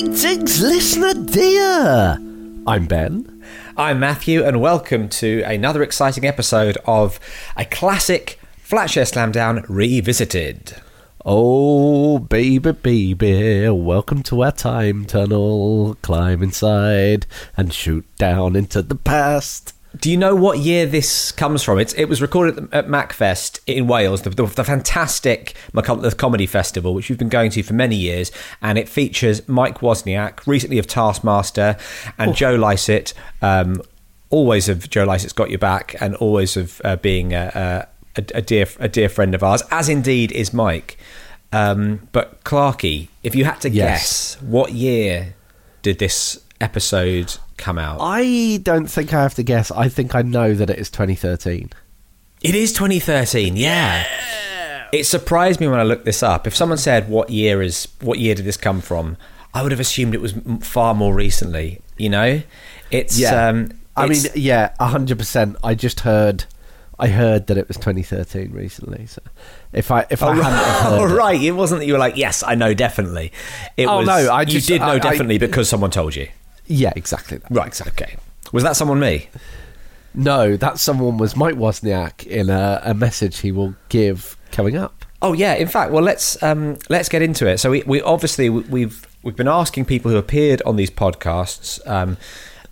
Greetings, listener dear. I'm Ben. I'm Matthew, and welcome to another exciting episode of a classic Flatshare Slamdown Revisited. Oh, baby, baby, welcome to our time tunnel. Climb inside and shoot down into the past. Do you know what year this comes from? It's, it was recorded at, MacFest in Wales, the, the, the fantastic the comedy festival, which we've been going to for many years, and it features Mike Wozniak, recently of Taskmaster, and Joe Lycett, um, always of Joe Lycett's Got Your Back, and always of uh, being a, a, a, dear a dear friend of ours, as indeed is Mike. Um, but Clarky, if you had to Yes. guess, what year did this episode come out? I don't think I have to guess. I think I know that it is 2013. It is 2013. Yeah. It surprised me when I looked this up. If someone said what year is what year did this come from, I would have assumed it was far more recently. You know, it's um, I mean, it's- yeah, 100%. I just heard. I heard that it was 2013 recently. So if I if I hadn't heard oh, right. It wasn't that you were like, yes, I know definitely. It Oh, was, no, I you just- did know I- I- definitely because someone told you. Yeah, exactly. That. Right. Okay. Was that someone me? No, that someone was Mike Wozniak in a, a message he will give coming up. Oh yeah. In fact, well, let's um, let's get into it. So we, we obviously we- we've we've been asking people who appeared on these podcasts um,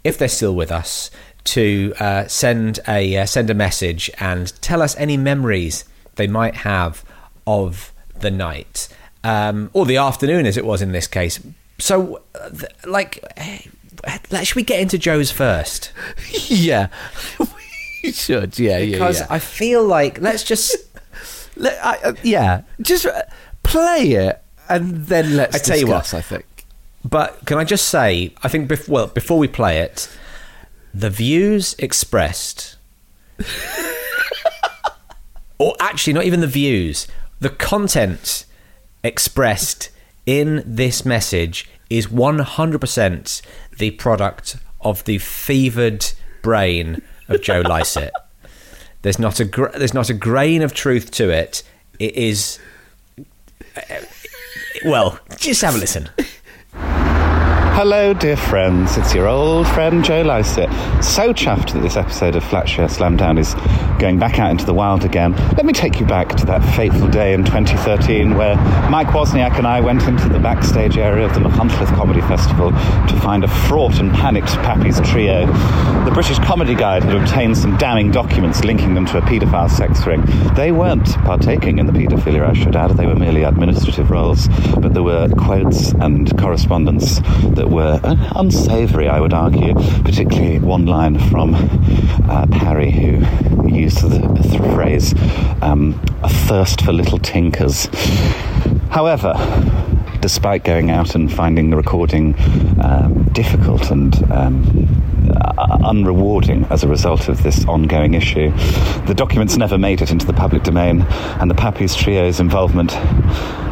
if they're still with us to uh, send a uh, send a message and tell us any memories they might have of the night um, or the afternoon, as it was in this case. So, uh, like, should we get into Joe's first? yeah, we should. Yeah, Because yeah, yeah. I feel like let's just. Let- I, uh, yeah, just uh, play it and then let's I tell you what. discuss, I think. But can I just say, I think bef- well before we play it, the views expressed, or actually not even the views, the content expressed in this message is one hundred percent the product of the fevered brain of Joe Lycett. There's not a gra- there's not a grain of truth to it. It is. Uh, well, just have a listen. Hello, dear friends. It's your old friend Joe Lycett. So chuffed that this episode of Flatshare Slamdown is going back out into the wild again. Let me take you back to that fateful day in 2013 where Mike Wozniak and I went into the backstage area of the Machynlleth Comedy Festival to find a fraught and panicked Pappy's trio. The British Comedy Guide had obtained some damning documents linking them to a paedophile sex ring. They weren't partaking in the paedophilia, I should add. They were merely administrative roles, but there were quotes and correspondence that were uh, unsavoury, I would argue, particularly one line from uh, Parry, who used the, the phrase, um, a thirst for little tinkers. However, despite going out and finding the recording um, difficult and um, Uh, unrewarding as a result of this ongoing issue, the documents never made it into the public domain, and the Pappy's Trio's involvement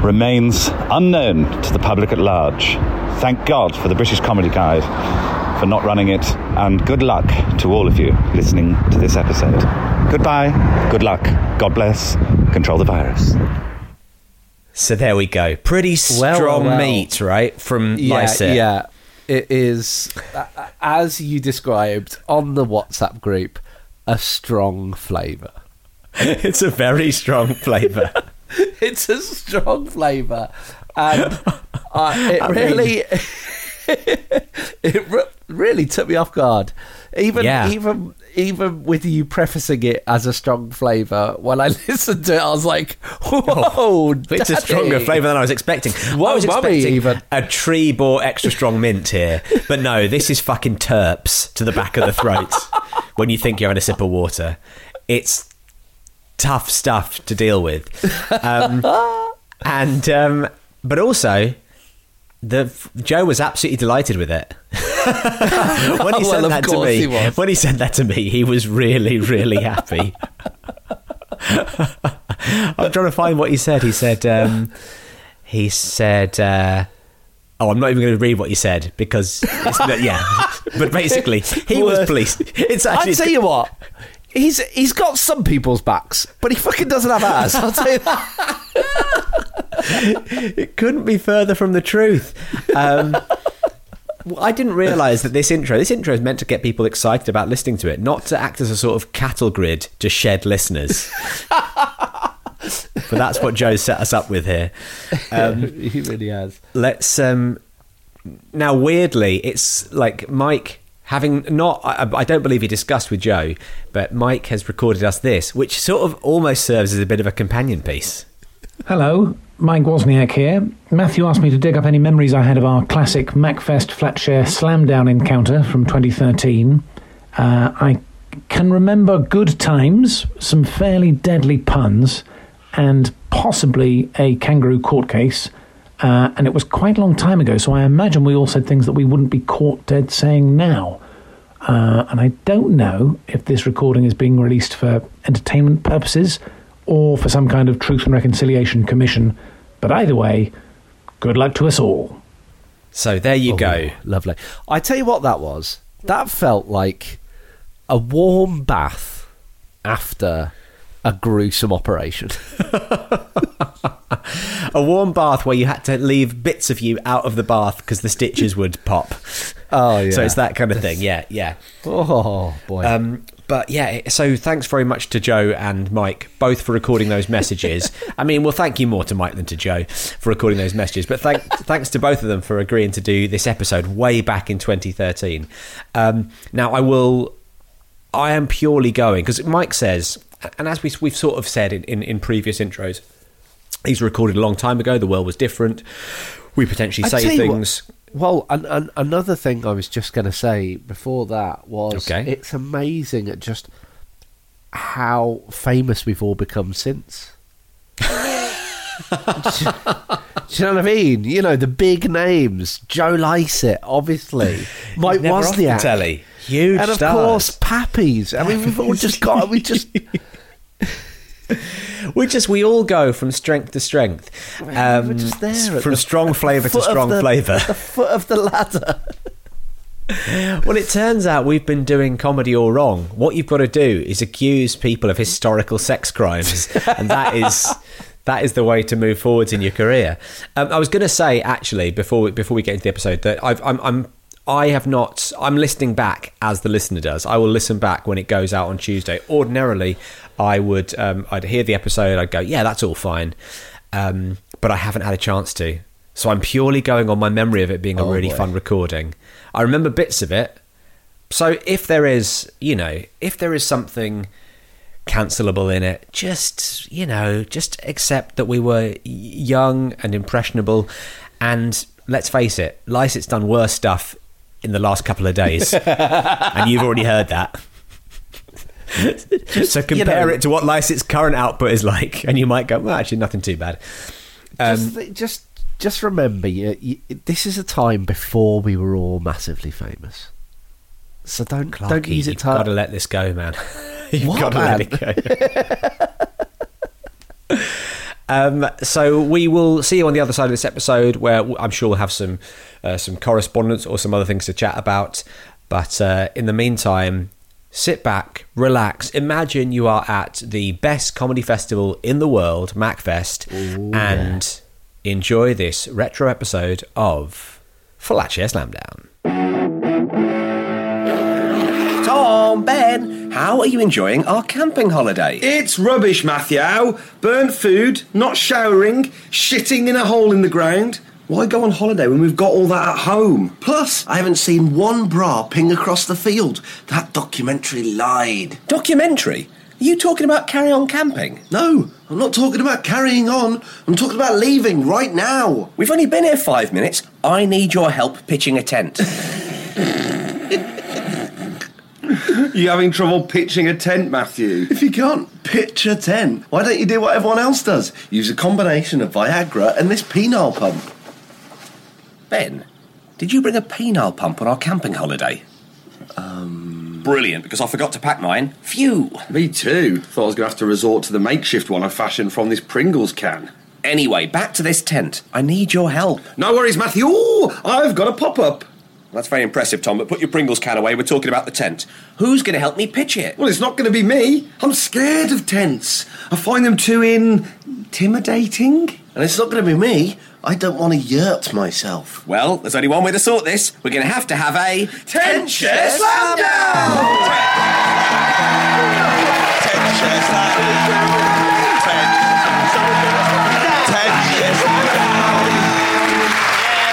remains unknown to the public at large. Thank God for the British Comedy Guide for not running it, and good luck to all of you listening to this episode. Goodbye, good luck, God bless, control the virus. So there we go. Pretty Well, strong well. meat, right? From Yeah, Lycett. yeah. It is, as you described on the WhatsApp group, a strong flavour. it's a very strong flavour. it's a strong flavour, and uh, it I mean- really, it re- really took me off guard. Even Yeah. even even with you prefacing it as a strong flavour, when I listened to it, I was like, "Whoa, it's a stronger flavour than I was expecting. Whoa, I was expecting even. a Trebor extra strong mint here, but no, this is fucking turps to the back of the throat when you think you're having a sip of water. It's tough stuff to deal with. Um, and um, but also, the Joe was absolutely delighted with it. When he Well, said of that to me, he was. when he said that to me, he was really, really happy. I'm trying to find what he said. He said, um, he said, uh, oh, I'm not even going to read what he said because, not, yeah. But basically, he was pleased. It's I actually. tell you what, he's he's got some people's backs, but he fucking doesn't have ours. I'll tell you that. it couldn't be further from the truth. Um, well, I didn't realise that this intro, this intro is meant to get people excited about listening to it, not to act as a sort of cattle grid to shed listeners. but that's what Joe set us up with here. Um, he really has. let's um now weirdly it's like mike having not I, I don't believe he discussed with joe but mike has recorded us this which sort of almost serves as a bit of a companion piece Hello, Mike Wozniak here. Matthew asked me to dig up any memories I had of our classic MacFest Flatshare slam down encounter from 2013. Uh, I can remember good times, some fairly deadly puns, and possibly a kangaroo court case. Uh, and it was quite a long time ago, so I imagine we all said things that we wouldn't be caught dead saying now. Uh, and I don't know if this recording is being released for entertainment purposes or for some kind of Truth and Reconciliation Commission. But either way, good luck to us all. so there you go Oh, lovely. I tell you what, that was. That felt like a warm bath after a gruesome operation. a warm bath where you had to leave bits of you out of the bath because the stitches would pop Oh yeah. so it's that kind of thing yeah yeah Oh boy. Um, but yeah, so thanks very much to Joe and Mike, both for recording those messages. I mean, well, thank you more to Mike than to Joe for recording those messages, but thank, thanks to both of them for agreeing to do this episode way back in 2013. Um, now, I will, I am purely going, because Mike says, and as we, we've sort of said in, in, in previous intros, these were recorded a long time ago, the world was different. We potentially I say you what- things. Well, an, an, another thing I was just going to say before that was Okay. it's amazing at just how famous we've all become since. do, you, do you know what I mean? You know, the big names. Joe Lycett, obviously. Mike Never off the Wozniak. telly. Huge And of stars. course, Pappy's. I mean, we've all just got, we just, We just we all go from strength to strength. Um, we're just there. from the strong flavour to strong the- flavour. The foot of the ladder. Well, it turns out we've been doing comedy all wrong. What you've got to do is accuse people of historical sex crimes, and that is that is the way to move forwards in your career. Um, I was going to say actually before we, before we get into the episode that I've, I'm. I'm I have not. I'm listening back as the listener does. I will listen back when it goes out on Tuesday. Ordinarily, I would. Um, I'd hear the episode. I'd go, "Yeah, that's all fine," um, but I haven't had a chance to. So I'm purely going on my memory of it being a Oh, really boy. fun recording. I remember bits of it. So if there is, you know, if there is something cancelable in it, just, you know, just accept that we were young and impressionable. And let's face it, Lycett's done worse stuff in the last couple of days. and you've already heard that. so compare know- it to what Lycett's current output is like, and you might go, well, actually, nothing too bad. Um, just, just, just remember, you, you, this is a time before we were all massively famous. So don't don't Clarky, use it You've got to let this go, man. you've What, got to let it go. um, so we will see you on the other side of this episode, where I'm sure we'll have some uh, some correspondence or some other things to chat about. But uh, in the meantime, sit back, relax. Imagine you are at the best comedy festival in the world, MacFest, and enjoy this retro episode of Flatshare Slamdown. Tom, Ben, how are you enjoying our camping holiday? It's rubbish, Matthew. Burnt food, not showering, shitting in a hole in the ground. Why go on holiday when we've got all that at home? Plus, I haven't seen one bra ping across the field. That documentary lied. Documentary? Are you talking about Carry On Camping? No, I'm not talking about carrying on. I'm talking about leaving right now. We've only been here five minutes. I need your help pitching a tent. You having trouble pitching a tent, Matthew? If you can't pitch a tent, why don't you do what everyone else does? Use a combination of Viagra and this penile pump. Ben, did you bring a penile pump on our camping holiday? Um. Brilliant, because I forgot to pack mine. Phew. Me too. Thought I was going to have to resort to the makeshift one I fashioned from this Pringles can. Anyway, back to this tent. I need your help. No worries, Matthew. Ooh, I've got a pop up. That's very impressive, Tom, but put your Pringles can away. We're talking about the tent. Who's going to help me pitch it? Well, it's not going to be me. I'm scared of tents. I find them too intimidating. And it's not going to be me. I don't want to yurt myself. Well, there's only one way to sort this. We're going to have to have a Tent share slam down! Tent share slam down. Tent. Tent share slam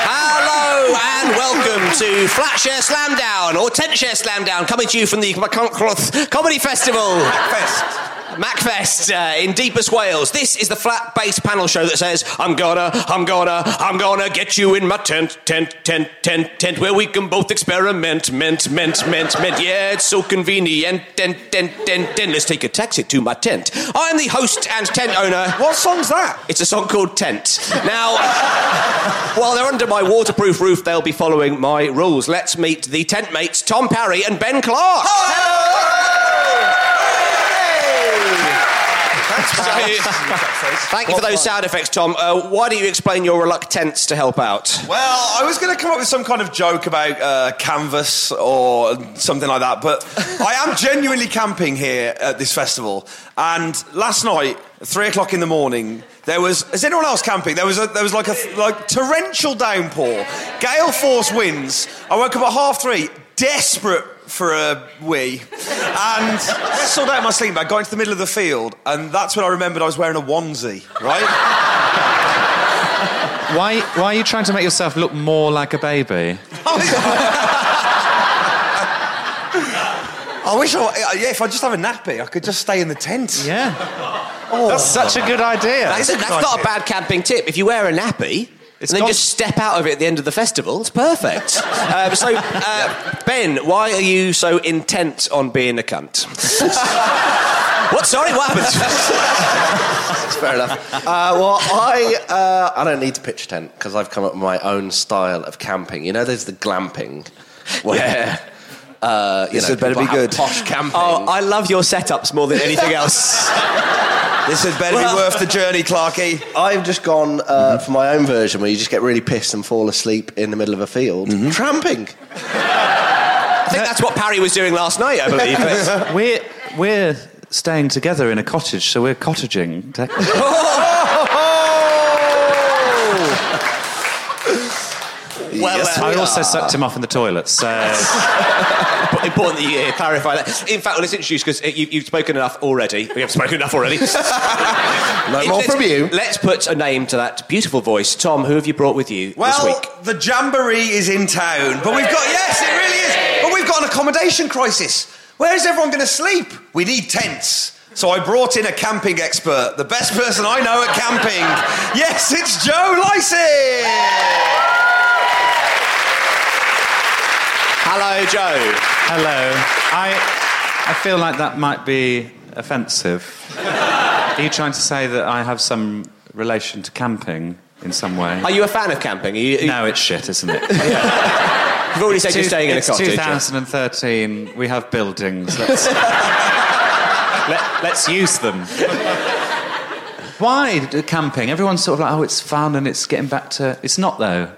Hello and welcome to Flatshare Slam Down or Tent Share Slam coming to you from the Machynlleth Comedy Festival. Fest. Macfest uh, in deepest Wales. This is the flat bass panel show that says, I'm gonna, I'm gonna, I'm gonna get you in my tent, tent, tent, tent, tent, where we can both experiment, ment, ment, ment, ment. Yeah, it's so convenient. Tent, tent, tent, tent. Let's take a taxi to my tent. I'm the host and tent owner. What song's that? It's a song called Tent. Now, while they're under my waterproof roof, they'll be following my rules. Let's meet the tent mates, Tom Parry and Ben Clark. Thank you for those sound effects, Tom. Uh, why don't you explain your reluctance to help out? Well, I was going to come up with some kind of joke about uh, canvas or something like that, but I am genuinely camping here at this festival. And last night, three o'clock in the morning, there was. Is anyone else camping? There was a, there was like a like torrential downpour, gale force winds. I woke up at half three, desperate for a wee, and sorted out my sleeping bag, got into the middle of the field, and that's when I remembered I was wearing a onesie, right? Why, why are you trying to make yourself look more like a baby? I wish I, yeah, if I just have a nappy, I could just stay in the tent. Yeah. Oh. That's such a good idea. That's, that's not a bad camping tip. If you wear a nappy, and then gone- just step out of it at the end of the festival, it's perfect. um, so, uh, Ben, why are you so intent on being a cunt? what? Sorry, what happened? Fair enough. Uh, well, I uh, I don't need to pitch a tent because I've come up with my own style of camping. You know, there's the glamping where. Uh, you This know, had better be good. Posh camping. oh, I love your setups more than anything else. This had better Well- be worth the journey, Clarky. I've just gone uh, for my own version where you just get really pissed and fall asleep in the middle of a field tramping. I think that's what Parry was doing last night, I believe. But- We're, we're staying together in a cottage, so we're cottaging. well, Yes, uh, I also sucked him off in the toilet, so. important that you uh, clarify that. In fact, well, let's introduce because you, you've spoken enough already. We have spoken enough already. No more Let's- from you. Let's put a name to that beautiful voice. Tom, who have you brought with you Well, this week? the jamboree is in town, but we've got yes, it really is. But we've got an accommodation crisis. Where is everyone going to sleep? We need tents. So I brought in a camping expert, the best person I know at camping. Yes, it's Joe Lycett. Hello, Joe. Hello. I, I feel like that might be offensive. Are you trying to say that I have some relation to camping in some way? Are you a fan of camping? Are you, No, it's shit, isn't it? You've already said you're staying in a cottage. 2013. We have buildings. Let's, let, let's use them. Why camping? Everyone's sort of like, oh, it's fun and it's getting back to. It's not though.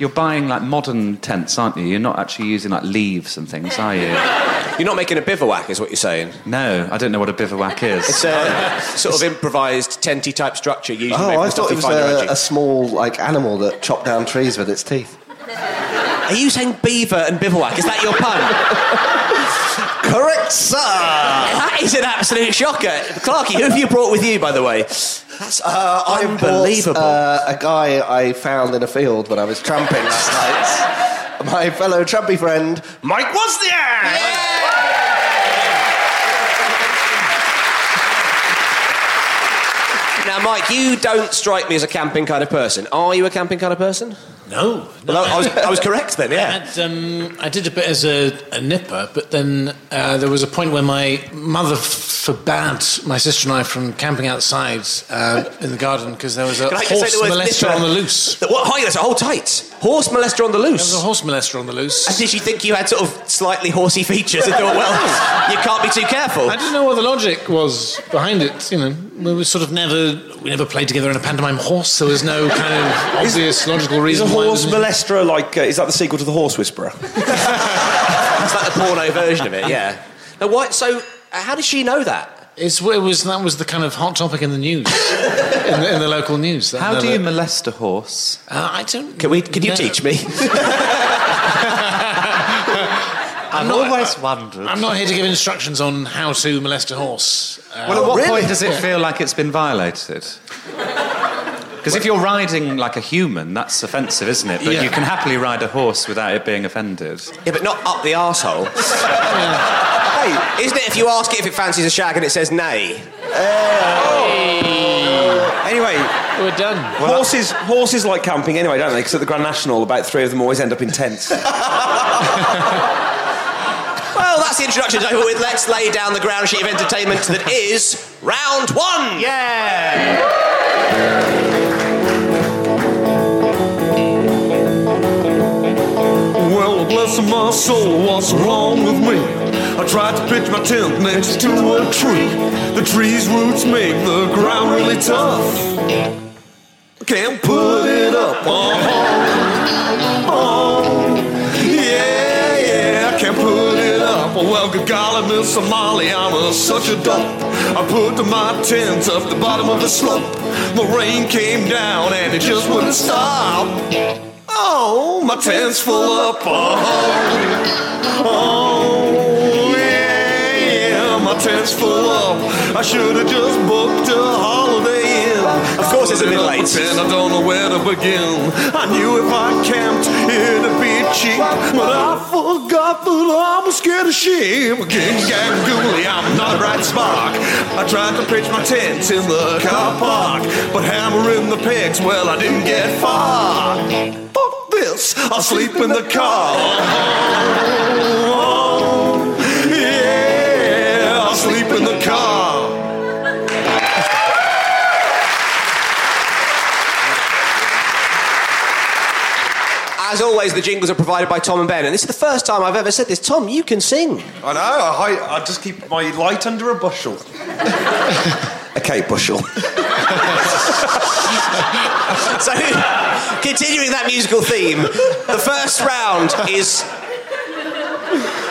You're buying like modern tents, aren't you? You're not actually using like leaves and things, are you? You're not making a bivouac, is what you're saying. No, I don't know what a bivouac is. It's a sort of improvised tenty type structure usually made Oh, I thought it was a, a small like animal that chopped down trees with its teeth. Are you saying beaver and bivouac? Is that your pun? Correct, sir. that is an absolute shocker. Clarky, who have you brought with you, by the way? That's Uh, unbelievable. uh, a guy I found in a field when I was tramping last night. My fellow trampy friend, Mike Wozniak. Now, Mike, you don't strike me as a camping kind of person. Are you a camping kind of person? No. Well, I was, I was correct then, I, yeah. had, um, I did a bit as a, a nipper, but then uh, there was a point where my mother forbade my sister and I from camping outside uh, in the garden because there was a horse molester nipper? on the loose. The- What? Hi, that's a whole tight. Horse molester on the loose. There was a horse molester on the loose. And did you think you had sort of slightly horsey features and thought, well, you can't be too careful? I didn't know what the logic was behind it. You know, we were sort of never we never played together in a pantomime horse. There was no kind of obvious logical reason. A why it horse was- molester like? Uh, is that the sequel to the Horse Whisperer? It's like the porno version of it, yeah. Now, why, so, uh, how did she know that? It's, it was that was the kind of hot topic in the news, in, the, in the local news. That How do never- you molest a horse? Uh, I don't. Can we? Can you No. teach me? I've not- always wondered. I'm not here to give instructions on how to molest a horse. Uh, Well, at what really? point does it feel like it's been violated? Because if you're riding like a human, that's offensive, isn't it? But Yeah. you can happily ride a horse without it being offended. yeah, but not up the arsehole. Hey, isn't it if you ask it if it fancies a shag and it says nay? Anyway, we're done. horses horses like camping anyway, don't they? Because at the Grand National, about three of them always end up in tents. Well, that's the introductions over with. Let's lay down the ground sheet of entertainment that is round one. Yeah! Bless my soul, what's wrong with me? I tried to pitch my tent next to a tree. The tree's roots make the ground really tough. Can't put it up. Oh, oh, oh. yeah, yeah, I can't put it up. Oh well, good golly, Miss Somali, I'm a, such a dump. I put my tent up the bottom of the slope. The rain came down and it just wouldn't stop. Oh, my tent's full up. Oh, oh, yeah, yeah, my tent's full up. I should have just booked a holiday. Of course it's a bit late. And I don't know where to begin. I knew if I camped, it'd be cheap. But I forgot that I'm scared of sheep. King gang gooly, I'm not a bright spark. I tried to pitch my tent in the car park. But hammering the pegs, well, I didn't get far. Fuck this, I'll sleep in the car. Oh, yeah, I'll sleep in the As always, the jingles are provided by Tom and Ben, and this is the first time I've ever said this. Tom, you can sing. I know. I, I just keep my light under a bushel. okay, bushel. So, continuing that musical theme, the first round is.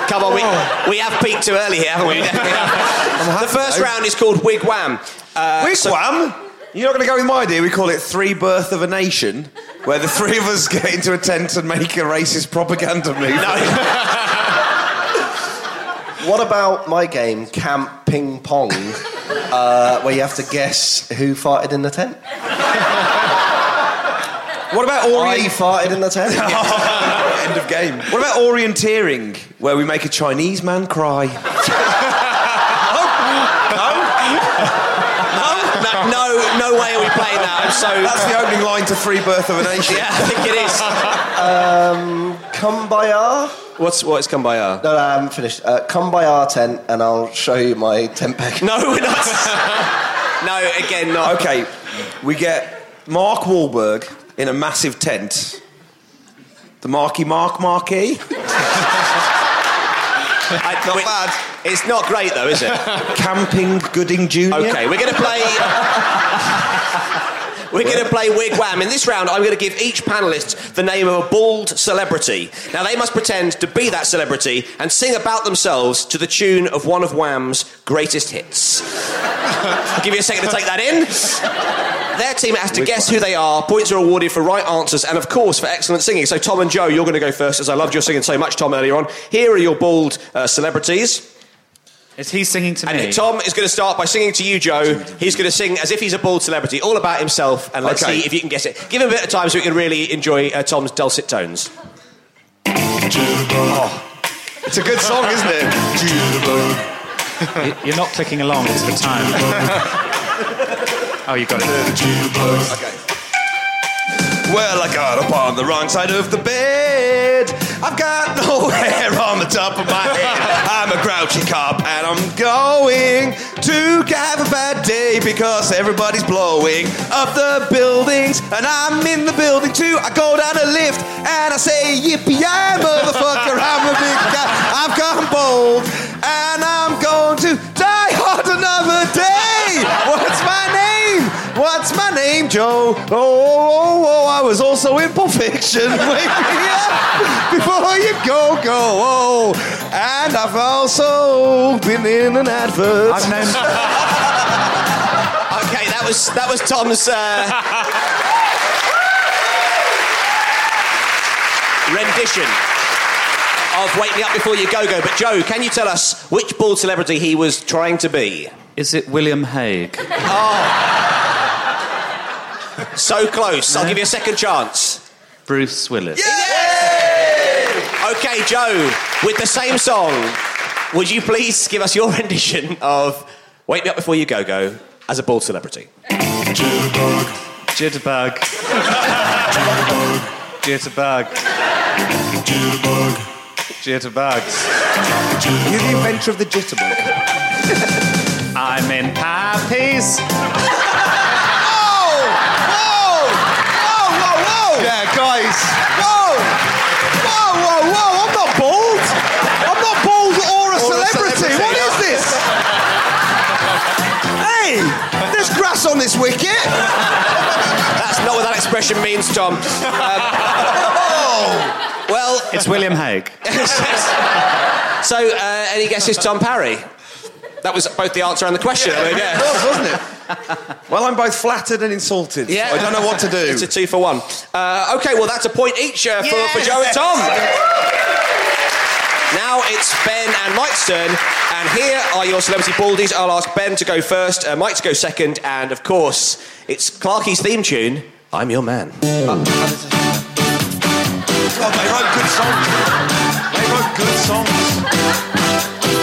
Come on, we, we have peaked too early here, haven't we? We definitely have. The first round is called Wig Wham. Uh, so- Wigwam? You're not going to go with my idea. We call it Three Birth of a Nation, where the three of us get into a tent and make a racist propaganda movie. What about my game, Camp Ping Pong, uh, where you have to guess who farted in the tent? What about I farted in the tent. End of game. What about orienteering, where we make a Chinese man cry? no, no, no way are we playing that. I'm so. That's the opening line to Free Birth of a Nation. yeah, I think it is. Um, come by our. What's what's come by our? No, no, I haven't finished. Uh, come by our tent and I'll show you my tent peg. No, we're not. no, again, not. Okay, we get Mark Wahlberg in a massive tent. The Marky Mark Marquee. I, Not we- bad. It's not great though, is it? Camping Gooding Jr. Okay, we're going to play. We're going to play Wigwam. In this round, I'm going to give each panelist the name of a bald celebrity. Now, they must pretend to be that celebrity and sing about themselves to the tune of one of Wham's greatest hits. I'll give you a second to take that in. Their team has to guess who they are. Points are awarded for right answers and, of course, for excellent singing. So, Tom and Joe, you're going to go first, as I loved your singing so much, Tom, earlier on. Here are your bald uh, celebrities. Is he singing to me? And Tom is going to start by singing to you, Joe. He's going to sing as if he's a bald celebrity, all about himself, and let's Okay. see if you can guess it. Give him a bit of time so we can really enjoy uh, Tom's dulcet tones. It's a good song, isn't it? Y- You're not clicking along, it's for time. oh, you got it. Okay. Well, I got up on the wrong side of the bed. I've got no hair on the top of my head. I'm a grouchy cop and I'm going to have a bad day because everybody's blowing up the buildings and I'm in the building too. I go down a lift and I say, Yippee, yeah, motherfucker, I'm a big guy. I've gone bold and I'm name, Joe? Oh, oh, oh, I was also in Pulp Fiction. Wake me up before you go, go. Oh, and I've also been in an advert. I've known. Okay, that was that was Tom's uh, rendition of "Wake Me Up Before You Go Go." But Joe, can you tell us which bald celebrity he was trying to be? Is it William Hague? So close. I'll give you a second chance. Bruce Willis. Okay, Joe, with the same song, would you please give us your rendition of "Wake Me Up Before You Go Go" as a bald celebrity? Jitterbug. Jitterbug. Jitterbug. Jitterbug. Jitterbugs. You're the inventor of the jitterbug. I'm in puppies. Hey! There's grass on this wicket. That's not what that expression means, Tom. Um, well, It's William Hague. so uh, any guesses, Tom Parry? That was both the answer and the question. I mean, yeah. It was, wasn't it? Well, I'm both flattered and insulted. Yeah. I don't know what to do. It's a two for one. Uh, okay, well, that's a point each uh, for, for Joe and Tom. Now it's Ben and Mike's turn, and here are your celebrity baldies. I'll ask Ben to go first, uh, Mike to go second, and of course, it's Clarky's theme tune. I'm your man. God, they wrote good songs. They wrote good songs.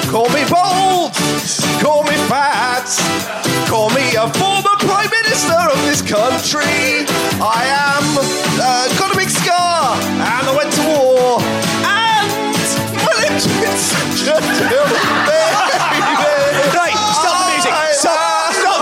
Call me bold, call me fat, call me a former prime minister of this country. I am uh, got a big scar, and I went to war, it's such a deal, Right, stop the music. Stop, stop,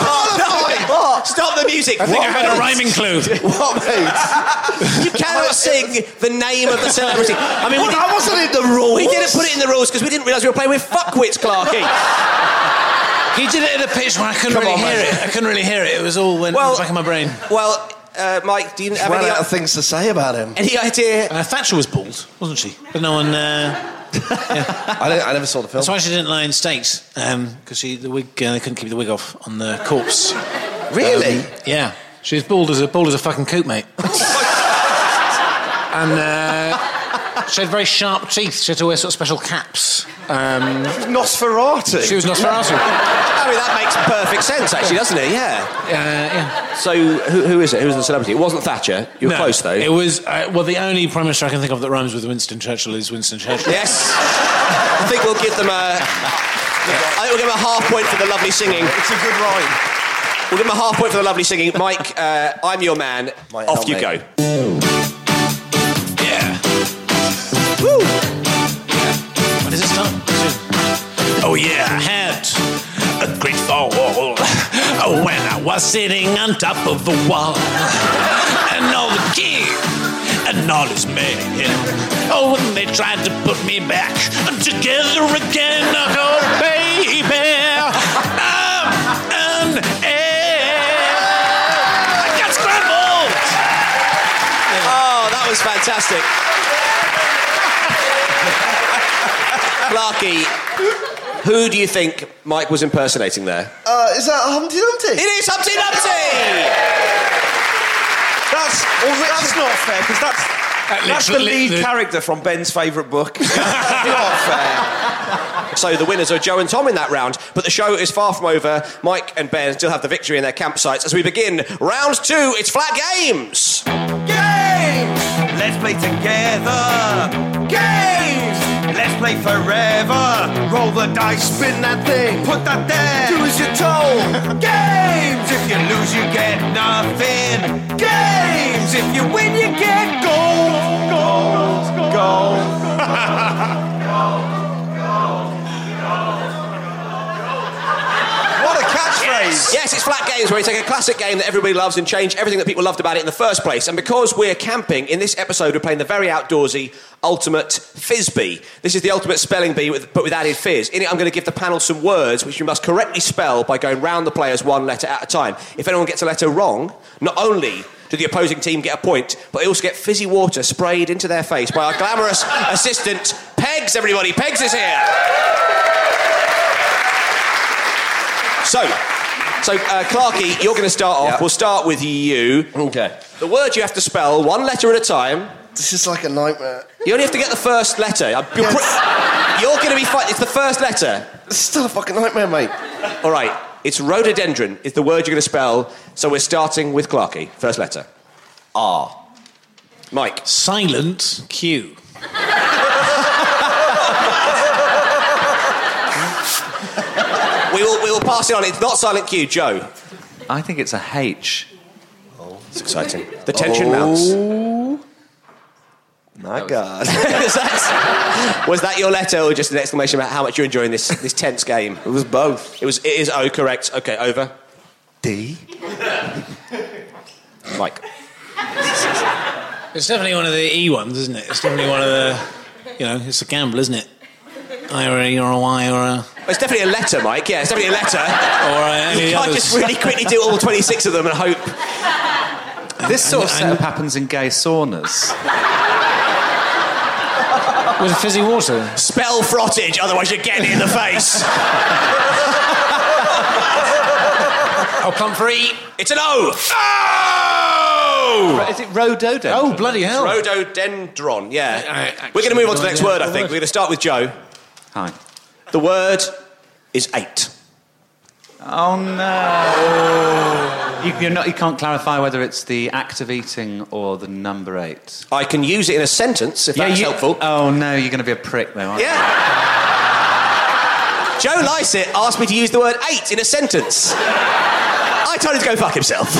stop, stop the music. I think I had a rhyming clue. What, mate? You cannot sing the name of the celebrity. I mean, Well, didn't, I wasn't in the rules. we didn't put it in the rules because we didn't realise we were playing with fuckwits, Clarky. He did it at a pitch where I couldn't Come really on, hear mate. it. I couldn't really hear it. It was all went Well- back in my brain. Well, uh, Mike, do you have any, out of things to say about him. any idea? Uh, Thatcher was bald, wasn't she? But no one. Uh, I, I never saw the film. that's why she didn't lie in state because she the wig uh, they couldn't keep the wig off on the corpse. Really? Yeah, she was bald as a bald as a fucking coot, mate. and uh, she had very sharp teeth. She had to wear sort of special caps. Um, Nosferatu. she was Nosferatu. Uh, I mean, that makes perfect sense, actually, doesn't it? Yeah. yeah. So, who, who is it? Who's the celebrity? It wasn't Thatcher. You were No, close, though. It was uh, well. The only prime minister I can think of that rhymes with Winston Churchill is Winston Churchill. Yes. I think we'll give them a. I think we'll give them a half point for the lovely singing. It's a good rhyme. We'll give them a half point for the lovely singing. Mike, uh, I'm your man. Might Off help you me. go. Was sitting on top of the wall, and all the king and all his men. Oh, when they tried to put me back together again, oh baby, I'm an. I got scrambled. Oh, that was fantastic. Clarky, who do you think Mike was impersonating there? Uh, is that Humpty Dumpty? It is Humpty Dumpty! That's well, that's not fair because that's that's the lead the- character from Ben's favourite book. not fair. So the winners are Joe and Tom in that round, but the show is far from over. Mike and Ben still have the victory in their campsites as we begin round two. It's flat games. Games. Let's play together. Games play forever. Roll the dice, spin that thing, put that there, do as you're told. Games! If you lose, you get nothing. Games! If you win, you get gold. Gold, gold, gold. gold. gold. Yes, it's Flat Games, where we take a classic game that everybody loves and change everything that people loved about it in the first place. And because we're camping, in this episode, we're playing the very outdoorsy Ultimate Fizbee. This is the ultimate spelling bee, with, but with added fizz. In it, I'm going to give the panel some words which you must correctly spell by going round the players one letter at a time. If anyone gets a letter wrong, not only do the opposing team get a point, but they also get fizzy water sprayed into their face by our glamorous assistant, Pegs, everybody. Pegs is here. So, so uh, Clarky, you're going to start off. Yeah. We'll start with you. Okay. The word you have to spell one letter at a time. This is like a nightmare. You only have to get the first letter. You're, Yes. you're going to be fighting. It's the first letter. This is still a fucking nightmare, mate. All right. It's rhododendron. Is the word you're going to spell. So we're starting with Clarky. First letter. R. Mike. Silent Q. We will, pass it on. It's not silent Q. Joe. I think it's a H. Oh, it's exciting. The tension oh. mounts. My God. Was that- was that your letter or just an exclamation about how much you're enjoying this, this tense game? It was both. It was. It is O. Correct. Okay. Over. D. Mike. It's definitely one of the E ones, isn't it? It's definitely one of the, you know, it's a gamble, isn't it? I or a E a Y or a. Well, it's definitely a letter, Mike. Yeah, it's definitely a letter. Or uh, any You can't others. just really quickly do all 26 of them and hope. This sort of and- setup happens in gay saunas. With fizzy water. Spell frottage, otherwise you're getting it in the face. I'll come for E. It's an O. Oh! Is it rhododendron? Oh, bloody hell. Rhododendron, yeah. I- I We're going to move on to the next word, I think. know We're going to start with Joe. Hi. The word is eight. Oh no! You, you're not, you can't clarify whether it's the act of eating or the number eight. I can use it in a sentence if that's you- helpful. Oh no, you're going to be a prick though, aren't Yeah. Joe Lycett asked me to use the word eight in a sentence. I told him to go fuck himself.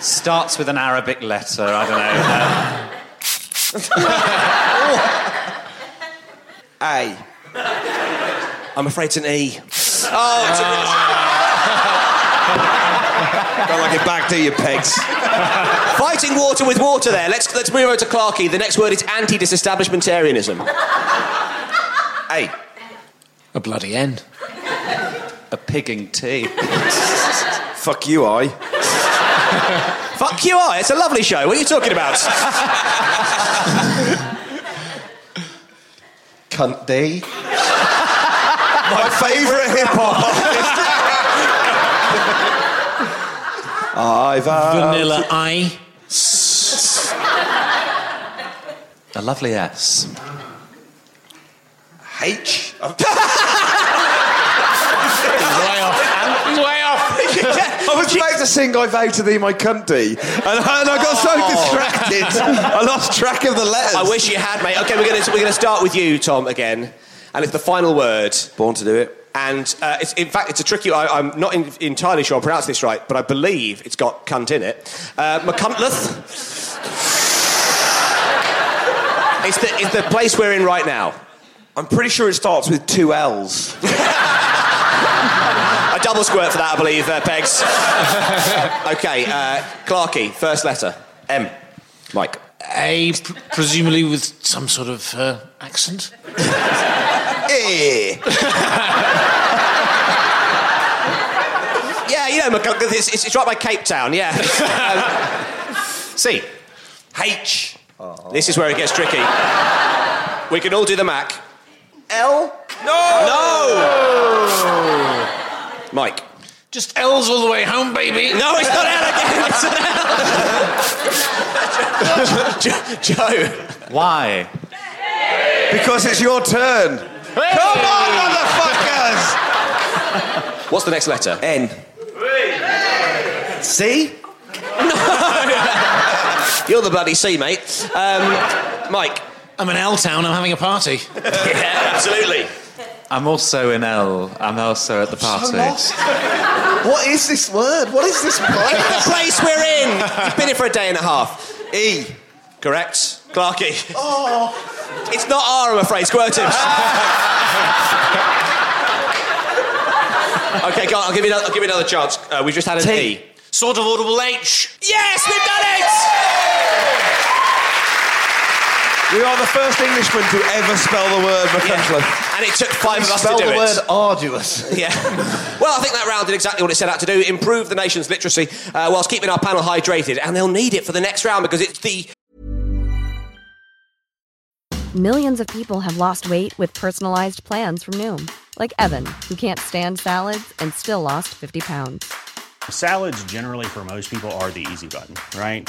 Starts with an Arabic letter. I don't know. Oh. A. I'm afraid it's an E. Oh, it's ah. Don't like it back, do you, pegs? a- fighting water with water there. Let's, let's move over to Clarkey. The next word is anti disestablishmentarianism. A. A bloody N. a pigging tea. Fuck you, I. Fuck you, I. It's a lovely show. What are you talking about? Cunt D. My favourite hip hop. I've had Vanilla I. A lovely S. H. He's way off. He's way off. I was about to sing I vow to thee my cunty, and I, and I got so distracted, I lost track of the letters. I wish you had, mate. Okay, we're going to we're going to start with you, Tom, again, and it's the final word. Born to do it. And uh, it's, in fact, it's a tricky. I, I'm not in, entirely sure I pronounced this right, but I believe it's got cunt in it. Uh, McCuntleth. It's the, it's the place we're in right now. I'm pretty sure it starts with two L's. A double squirt for that, I believe, uh, Pegs. okay, uh, Clarky, first letter. M. Mike. A, pr- presumably with some sort of uh, accent. Eh. yeah, you know, it's, it's, it's right by Cape Town, yeah. Um, C. H. This is where it gets tricky. We can all do the Mac. L? No! No! Mike. Just L's all the way home, baby. No, it's not L again. It's an L. Joe. Why? Because it's your turn. Come on, motherfuckers! What's the next letter? N. C. No. You're the bloody C, mate. Um, Mike. I'm in L Town. I'm having a party. Yeah, absolutely. I'm also in L. I'm also at the party. What is this word? What is this the place? place we're in. You've been here for a day and a half. E. Correct. Clarky. oh. It's not R, I'm afraid. Squirtims. Okay, go on, I'll give you another, I'll give you another chance. Uh, we've just had an T. E. Sort of audible H. Yes, we've done it! We are the first Englishmen to ever spell the word McCutcheon. And it took five of us to Spell do the it. word arduous. Yeah. Well, I think that round did exactly what it set out to do improve the nation's literacy uh, whilst keeping our panel hydrated. And they'll need it for the next round because it's the. Millions of people have lost weight with personalized plans from Noom, like Evan, who can't stand salads and still lost 50 pounds. Salads, generally, for most people, are the easy button, right?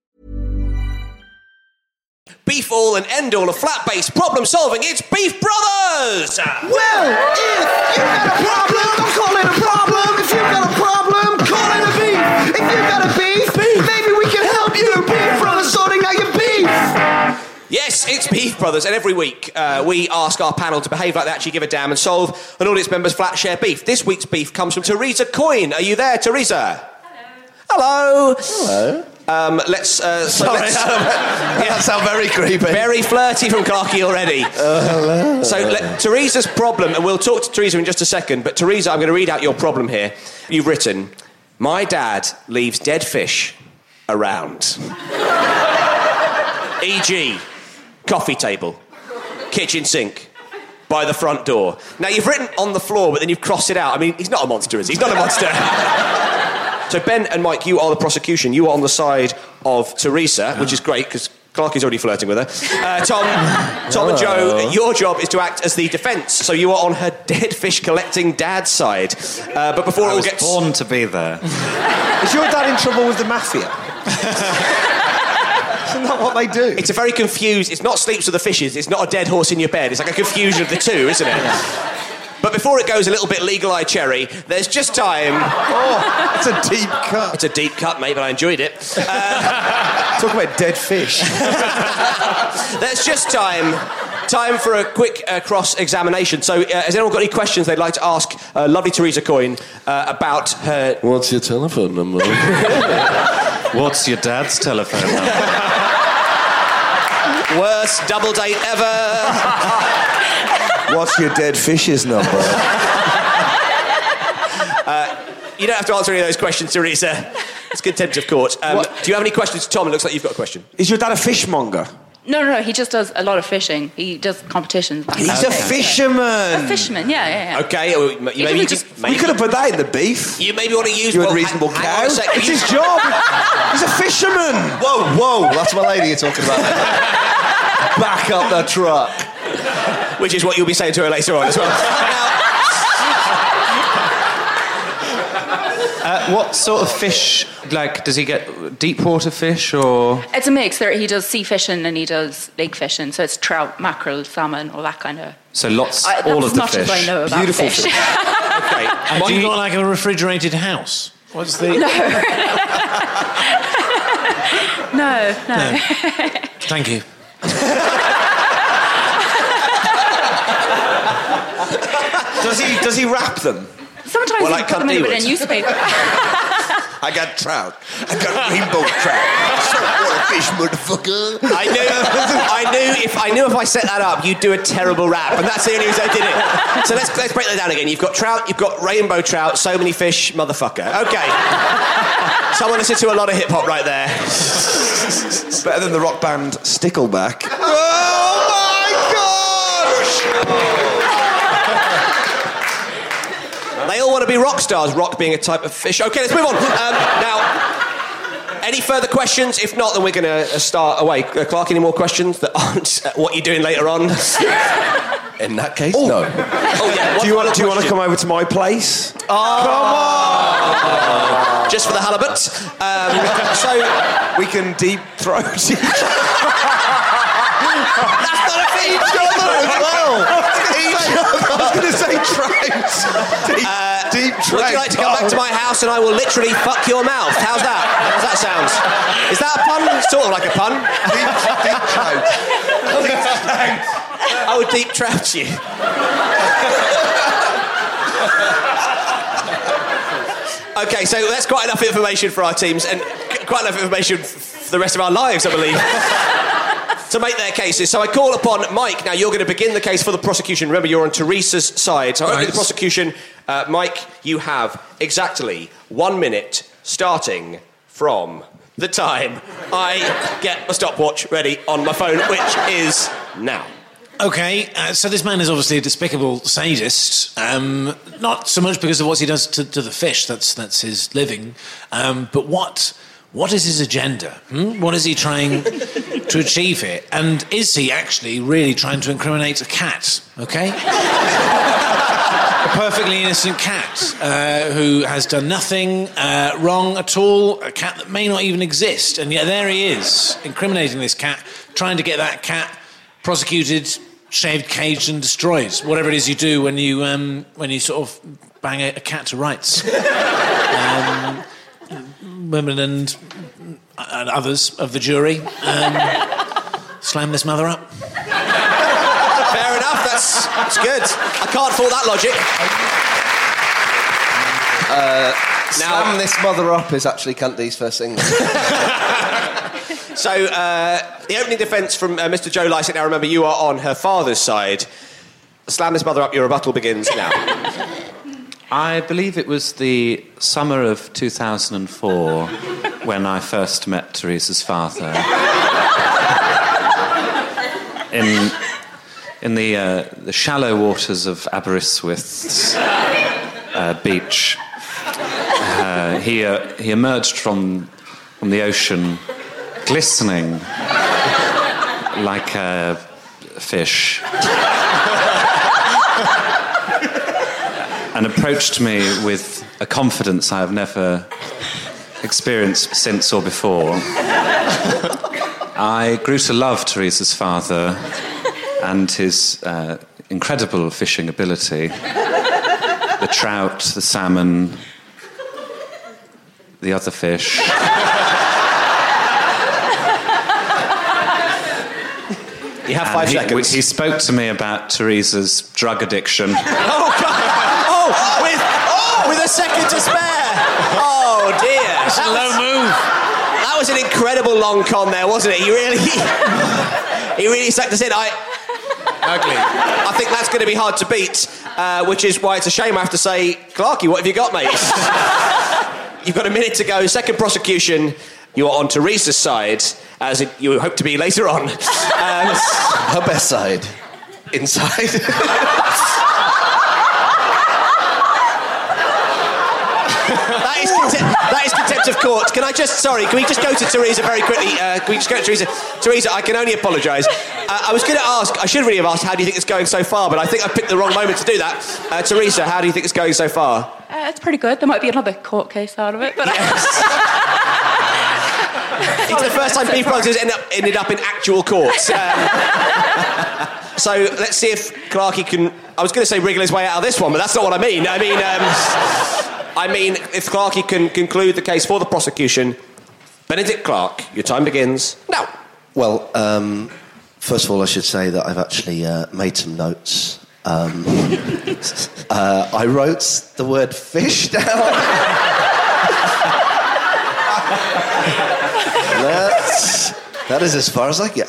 Beef all and end all of flat based problem solving. It's Beef Brothers! Well, if you've got a problem, don't call it a problem. If you've got a problem, call it a beef. If you've got a beef, maybe we can help you. Beef brothers sorting out your beef. Yes, it's Beef Brothers, and every week uh, we ask our panel to behave like they actually give a damn and solve an audience member's flat share beef. This week's beef comes from Teresa Coyne. Are you there, Teresa? Hello. Hello. Hello. Um, let's. Uh, so Sorry, let's- that sounds very creepy. Very flirty from Clarky already. So, let, Teresa's problem, and we'll talk to Teresa in just a second, but Teresa, I'm going to read out your problem here. You've written, My dad leaves dead fish around. E.g., coffee table, kitchen sink, by the front door. Now, you've written on the floor, but then you've crossed it out. I mean, he's not a monster, is he? He's not a monster. So Ben and Mike, you are the prosecution. You are on the side of Teresa, which is great because Clark is already flirting with her. Uh, Tom, Tom and Joe, your job is to act as the defence. So you are on her dead fish collecting dad's side. Uh, but before it all was gets born to be there. Is your dad in trouble with the mafia? Isn't that what they do? It's a very confused. It's not sleeps with the fishes. It's not a dead horse in your bed. It's like a confusion of the two, isn't it? But before it goes a little bit legal eye cherry, there's just time. Oh, it's a deep cut. It's a deep cut, mate, but I enjoyed it. Uh, Talk about dead fish. There's just time. Time for a quick uh, cross examination. So, uh, has anyone got any questions they'd like to ask uh, lovely Teresa Coyne uh, about her. What's your telephone number? What's your dad's telephone number? Worst double date ever. What's your dead fish's number? You don't have to answer any of those questions, Teresa. It's contempt of court. Um, do you have any questions, Tom? It looks like you've got a question. Is your dad a fishmonger? No, no, no. He just does a lot of fishing. He does competitions. He's a fisherman. A fisherman, yeah, yeah, yeah. Okay, well, You maybe could you just- can- maybe We could have put that in the beef. You maybe want to use You well, unreasonable hang- hang cow. sec. It's his job. He's a fisherman. Whoa, whoa. That's my lady you're talking about. Back up the truck. Which is what you'll be saying to her later on as well. Now, Uh, what sort of fish? Like, does he get deep water fish or? It's a mix. There, he does sea fishing and he does lake fishing. So it's trout, mackerel, salmon, all that kind of. So lots, I, that's all of as the much fish. as I know about Beautiful fish. fish. okay. And do you got like a refrigerated house? What's the? no? no, no. Thank you. Does he? Does he wrap them? Sometimes Well, you I put them in a bit of newspaper. I got trout. I got rainbow trout. Saltwater fish, motherfucker. I knew, I knew if I knew if I set that up, you'd do a terrible rap, and that's the only reason I did it. So let's let's break that down again. You've got trout, you've got rainbow trout, so many fish, motherfucker. Okay. Someone listen to a lot of hip hop right there. Better than the rock band Stickleback. Oh my god! They all want to be rock stars. Rock being a type of fish. Okay, let's move on. Um, now, Any further questions? If not, then we're going to start away. Uh, Clark, any more questions that aren't uh, what you're doing later on? In that case, no. Oh yeah. Do you want? Do you want to come over to my place? Oh. Just for the halibut. Um, so we can deep throat each That's not a thing. Each other as well. I was going to say trout. Deep, uh, deep Would you like to come back to my house and I will literally fuck your mouth? How's that? How's that sound? Is that a pun? Sort of like a pun. Deep, trout! deep trout. I would deep trout you. okay, so that's quite enough information for our teams and quite enough information for the rest of our lives, I believe. To make their cases. So I call upon Mike. Now, you're going to begin the case for the prosecution. Remember, you're on Teresa's side. So, Right. the prosecution, uh, Mike, you have exactly one minute starting from the time I get a stopwatch ready on my phone, which is now. Okay, uh, so this man is obviously a despicable sadist. Um, not so much because of what he does to, to the fish. That's that's his living. Um, but what what is his agenda? Hmm? What is he trying to achieve here? And is he actually really trying to incriminate a cat? Okay. a perfectly innocent cat uh, who has done nothing uh, wrong at all, a cat that may not even exist, and yet there he is, incriminating this cat, trying to get that cat prosecuted, shaved, caged, and destroyed. Whatever it is you do when you um, when you sort of bang a, a cat to rights. um, women and, and others of the jury um, slam this mother up. Fair enough, that's, that's good. I can't fault that logic. Uh, Slam this mother up is actually Cunty's first single. So, uh, the opening defence from uh, Mr. Joe Lycett, now remember, you are on her father's side. Slam this mother up, your rebuttal begins now. I believe it was the summer of 2004 when I first met Teresa's father. In, in the, uh, the shallow waters of Aberystwyth's uh, beach, uh, he, uh, he emerged from, from the ocean glistening like a fish. And approached me with a confidence I have never experienced since or before. I grew to love Teresa's father and his uh, incredible fishing ability the trout, the salmon, the other fish. You have five And he, seconds. He spoke to me about Teresa's drug addiction. Oh, God. Oh, with, oh, with a second to spare. Oh, dear. That's a low move. That was an incredible long con there, wasn't it? He really, he really sucked us in. I, Ugly. I think that's going to be hard to beat, uh, which is why it's a shame I have to say, Clarky, what have you got, mate? You've got a minute to go. Second prosecution. You are on Teresa's side, as it, you hope to be later on. Um, Her best side. Inside. that, is contempt, that is contempt of court. Can I just, sorry, can we just go to Teresa very quickly? Uh, can we just go to Teresa? Teresa, I can only apologise. Uh, I was going to ask, I should really have asked, how do you think it's going so far? But I think I picked the wrong moment to do that. Uh, Teresa, how do you think it's going so far? Uh, it's pretty good. There might be another court case out of it, but It's the first time Beef Brothers end up, ended up in actual courts. Um, so let's see if Clarky can. I was going to say wriggle his way out of this one, but that's not what I mean. I mean, um, I mean if Clarky can conclude the case for the prosecution. Benedict Clark, your time begins now. Well, um, first of all, I should say that I've actually uh, made some notes. Um, uh, I wrote the word fish down. That's, that is as far as I get.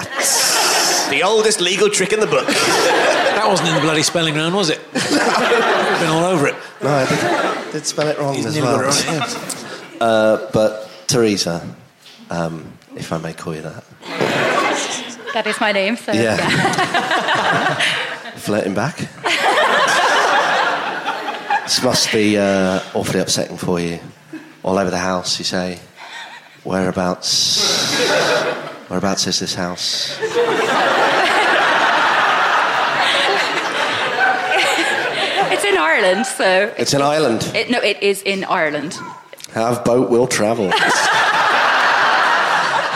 The oldest legal trick in the book. That wasn't in the bloody spelling round, was it? Been all over it. No, I did, did spell it wrong He's as well. got right, uh, but Teresa, um, if I may call you that. that is my name. So Yeah. yeah. Flirting back. this must be uh, awfully upsetting for you. All over the house, you say. Whereabouts? Whereabouts is this house? In Ireland, so. It's in Ireland. It, no, it is in Ireland. Have boat will travel.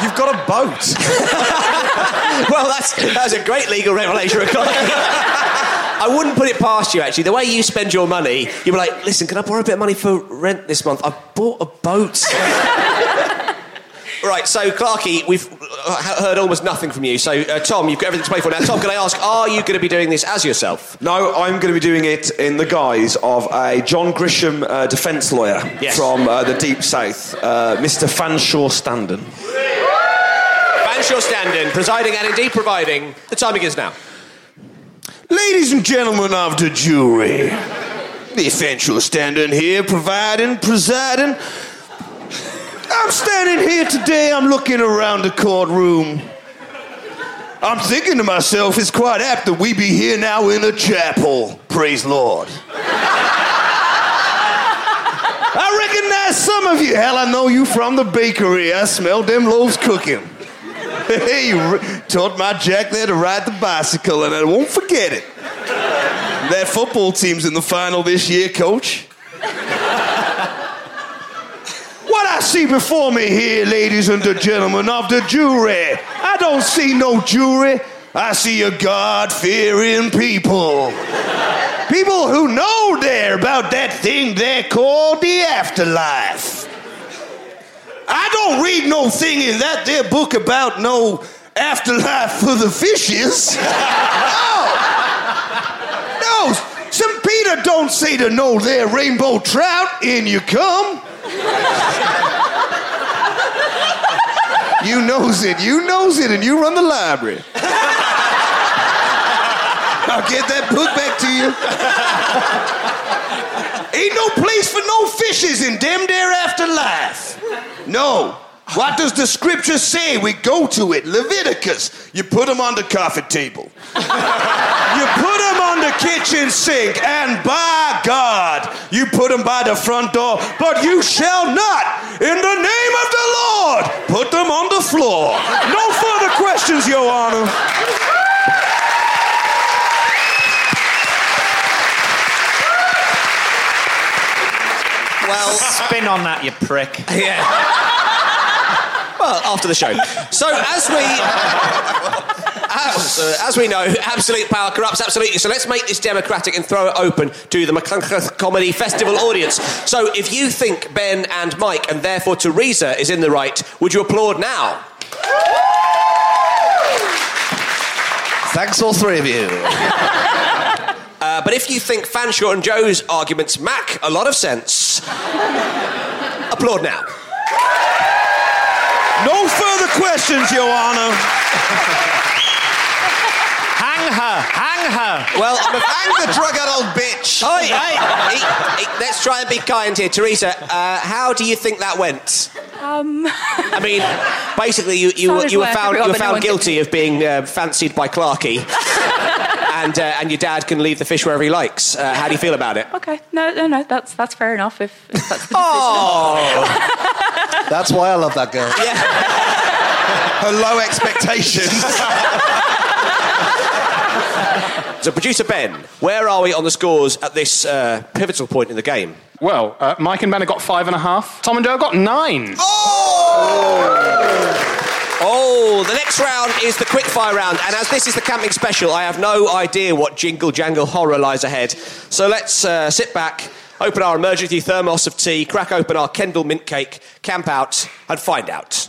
You've got a boat. well, that's that's a great legal revelation. I wouldn't put it past you, actually. The way you spend your money, you'd be like, listen, can I borrow a bit of money for rent this month? I bought a boat. Right, so, Clarky, we've uh, heard almost nothing from you. So, uh, Tom, you've got everything to play for now. Tom, can I ask, are you going to be doing this as yourself? No, I'm going to be doing it in the guise of a John Grisham uh, defence lawyer Yes. from uh, the Deep South, uh, Mr. Fanshawe Standen. Fanshawe Standen, presiding and indeed providing. The timing is now. Ladies and gentlemen of the jury, the Fanshawe Standen here, providing, presiding. I'm standing here today, I'm looking around the courtroom. I'm thinking to myself, it's quite apt that we be here now in a chapel. Praise Lord. I recognize some of you. Hell, I know you from the bakery. I smell them loaves cooking. Hey, you taught my Jack there to ride the bicycle, and I won't forget it. That football team's in the final this year, coach. What I see before me here, ladies and gentlemen of the jury, I don't see no jury. I see a God fearing people. People who know there about that thing they call the afterlife. I don't read no thing in that there book about no afterlife for the fishes. no. No. St. Peter don't say to know their rainbow trout, in you come. You knows it, you knows it, and you run the library. I'll get that book back to you. Ain't no place for no fishes in them there afterlife. No. What does the scripture say? We go to it. Leviticus. You put them on the coffee table. you put them kitchen sink. And by God, you put them by the front door. But you shall not, in the name of the Lord, put them on the floor. No further questions, Your Honor. Well, spin on that, you prick. Yeah. Well, after the show. So, as we. As, uh, as we know, absolute power corrupts absolutely. So let's make this democratic and throw it open to the Machynlleth Comedy Festival audience. So if you think Ben and Mike, and therefore Teresa, is in the right, would you applaud now? Thanks, all three of you. Uh, but if you think Fanshawe and Joe's arguments make a lot of sense, applaud now. No further questions, Your Honor. Hang her, hang her. Well, Hang the drug-out old bitch. Oi, hey, hey, hey, let's try and be kind here, Teresa. Uh, how do you think that went? Um, I mean, basically, you, you, were- you were found, you were but no found guilty of being uh, fancied by Clarky, and uh, and your dad can leave the fish wherever he likes. Uh, how do you feel about it? okay, no, no, no, that's that's fair enough. If, if that's the. Oh, That's why I love that girl. Her low expectations. so, producer Ben, where are we on the scores at this uh, pivotal point in the game? Well, uh, Mike and Ben have got five and a half. Tom and Joe have got nine. Oh, Oh, the next round is the quickfire round, and as this is the camping special, I have no idea what jingle jangle horror lies ahead. So let's uh, sit back, open our emergency thermos of tea, crack open our Kendal mint cake, camp out, and find out.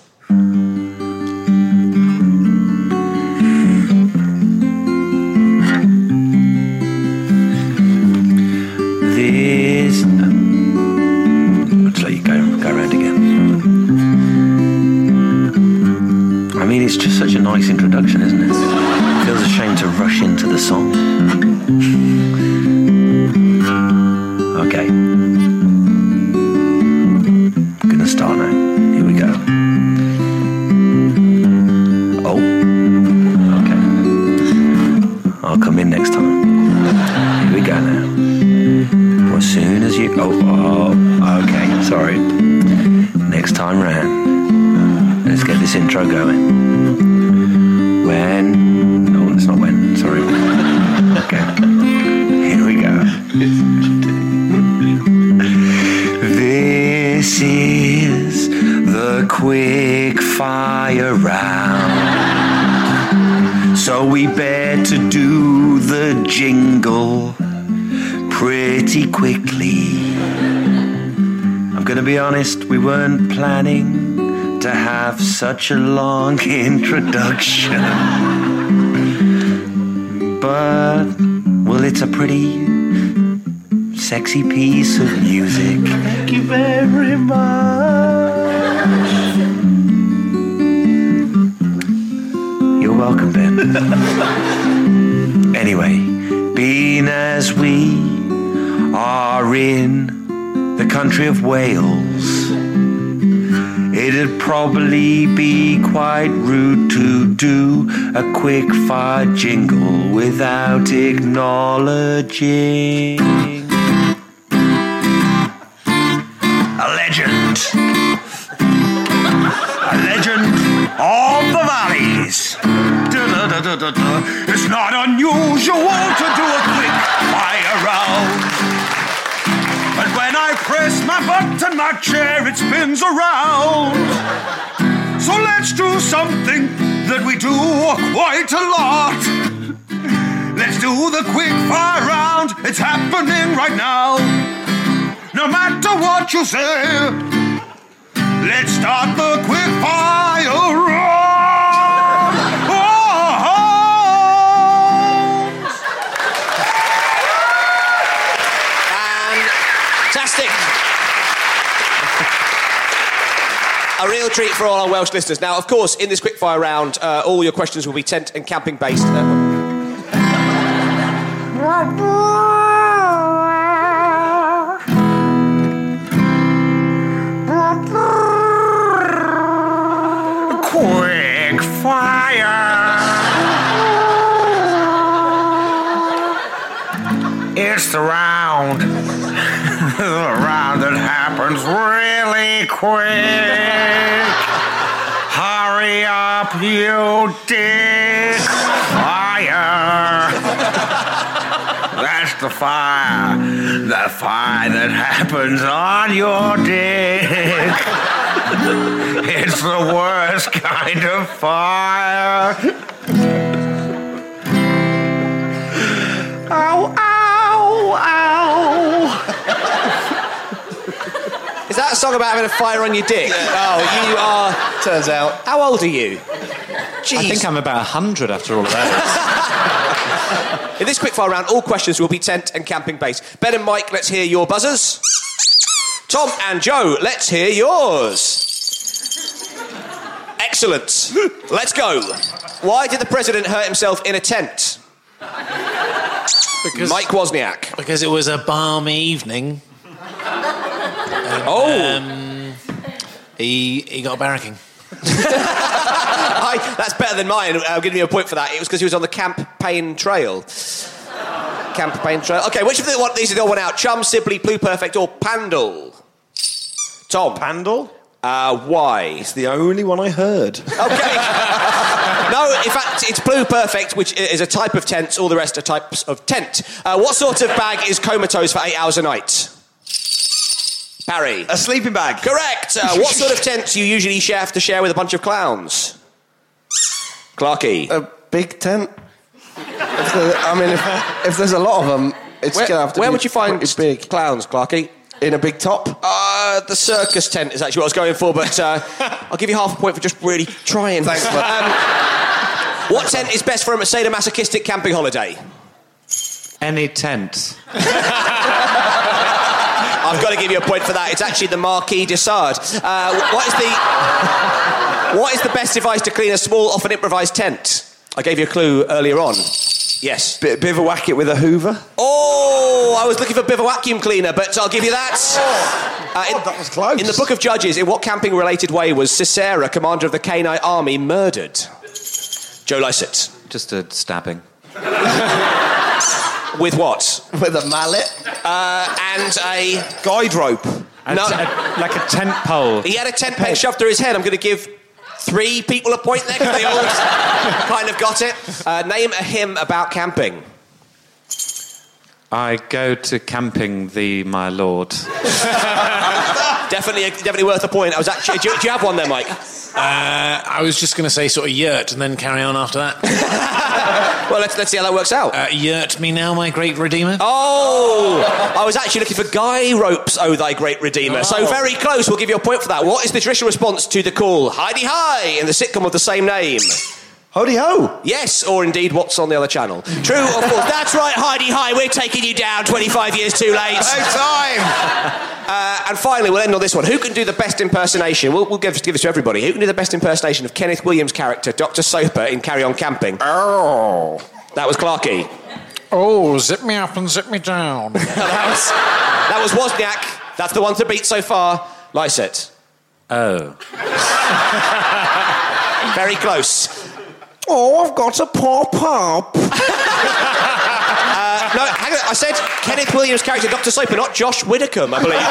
It's just such a nice introduction, isn't it? Feels a shame to rush into the song. Okay. Be honest, we weren't planning to have such a long introduction. But, well, it's a pretty sexy piece of music. Thank you very much. You're welcome, Ben. anyway, being as we are in country of Wales, it'd probably be quite rude to do a quick fire jingle without acknowledging that we do quite a lot. Let's do the quick fire round. It's happening right now. No matter what you say, let's start the quick fire A real treat for all our Welsh listeners. Now, of course, in this quickfire round, uh, all your questions will be tent and camping based. Quick fire. It's the round. the round that happens really quick. Hurry up, you dick. Fire. That's the fire. The fire that happens on your dick. It's the worst kind of fire. That a song about having a fire on your dick? Oh, you are. Turns out. How old are you? Jeez. I think I'm about 100 after all of that. In this quickfire round, all questions will be tent and camping based. Ben and Mike, let's hear your buzzers. Tom and Joe, let's hear yours. Excellent. Let's go. Why did the president hurt himself in a tent? Because, Mike Wozniak. Because it was a balmy evening. Oh. Um, he, he got barracking. I, that's better than mine. I'll give you a point for that. It was because he was on the campaign trail. Campaign trail. Okay, which of the one, these are the one out? Chum, Sibley, Pluperfect, or Pandal? Tom. Pandal? Uh, why? It's the only one I heard. Okay. no, in fact, it's Pluperfect, which is a type of tent. All the rest are types of tent. Uh, what sort of bag is comatose for eight hours a night? Barry. A sleeping bag. Correct. Uh, what sort of tent do you usually share, have to share with a bunch of clowns? Clarky. A big tent. If there, I mean, if, if there's a lot of them, it's Where, gonna have to be. where be would you find pretty big clowns, Clarky? in a big top. Uh, the circus tent is actually what I was going for, but uh, I'll give you half a point for just really trying. Thanks, bud. Um, what tent is best for a sadomasochistic camping holiday? Any tent. I've got to give you a point for that. It's actually the Marquis de Sade. Uh, what is the what is the best device to clean a small, often improvised tent? I gave you a clue earlier on. Yes. Bit, bivouac it with a Hoover. Oh, I was looking for a bit vacuum cleaner, but I'll give you that. Uh, in, Oh, that was close. In the Book of Judges, in what camping-related way was Sisera, commander of the Canaanite army, murdered? Joe Lycett. Just a stabbing. With what? With a mallet. Uh, and a guide rope. No. like a tent pole. He had a tent peg shoved through his head. I'm going to give three people a point there because they all kind of got it. Uh, name a hymn about camping. I go to camping thee, my lord. definitely, definitely worth a point. I was actually. Do you, do you have one there, Mike? Uh, I was just going to say sort of yurt and then carry on after that. well, let's, let's see how that works out. Uh, yurt me now, my great redeemer. Oh, I was actually looking for guy ropes, oh thy great redeemer. So Oh. very close. We'll give you a point for that. What is the traditional response to the call "Hi-de-Hi" in the sitcom of the same name? Ho-de-Ho! Yes, or indeed, what's on the other channel? True or false? That's right, Hi-de-Hi. We're taking you down. Twenty-five years too late. No time. Uh, and finally, we'll end on this one. Who can do the best impersonation? We'll, we'll give, give this to everybody. Who can do the best impersonation of Kenneth Williams' character, Dr. Soaper, in Carry On Camping? Oh. That was Clarky. Oh, zip me up and zip me down. that was that was Wozniak. That's the one to beat so far. Lycett. Oh. Very close. Oh, I've got a pop up. Uh, no, hang on. I said Kenneth Williams' character, Dr. Soaper, not Josh Widdicombe, I believe.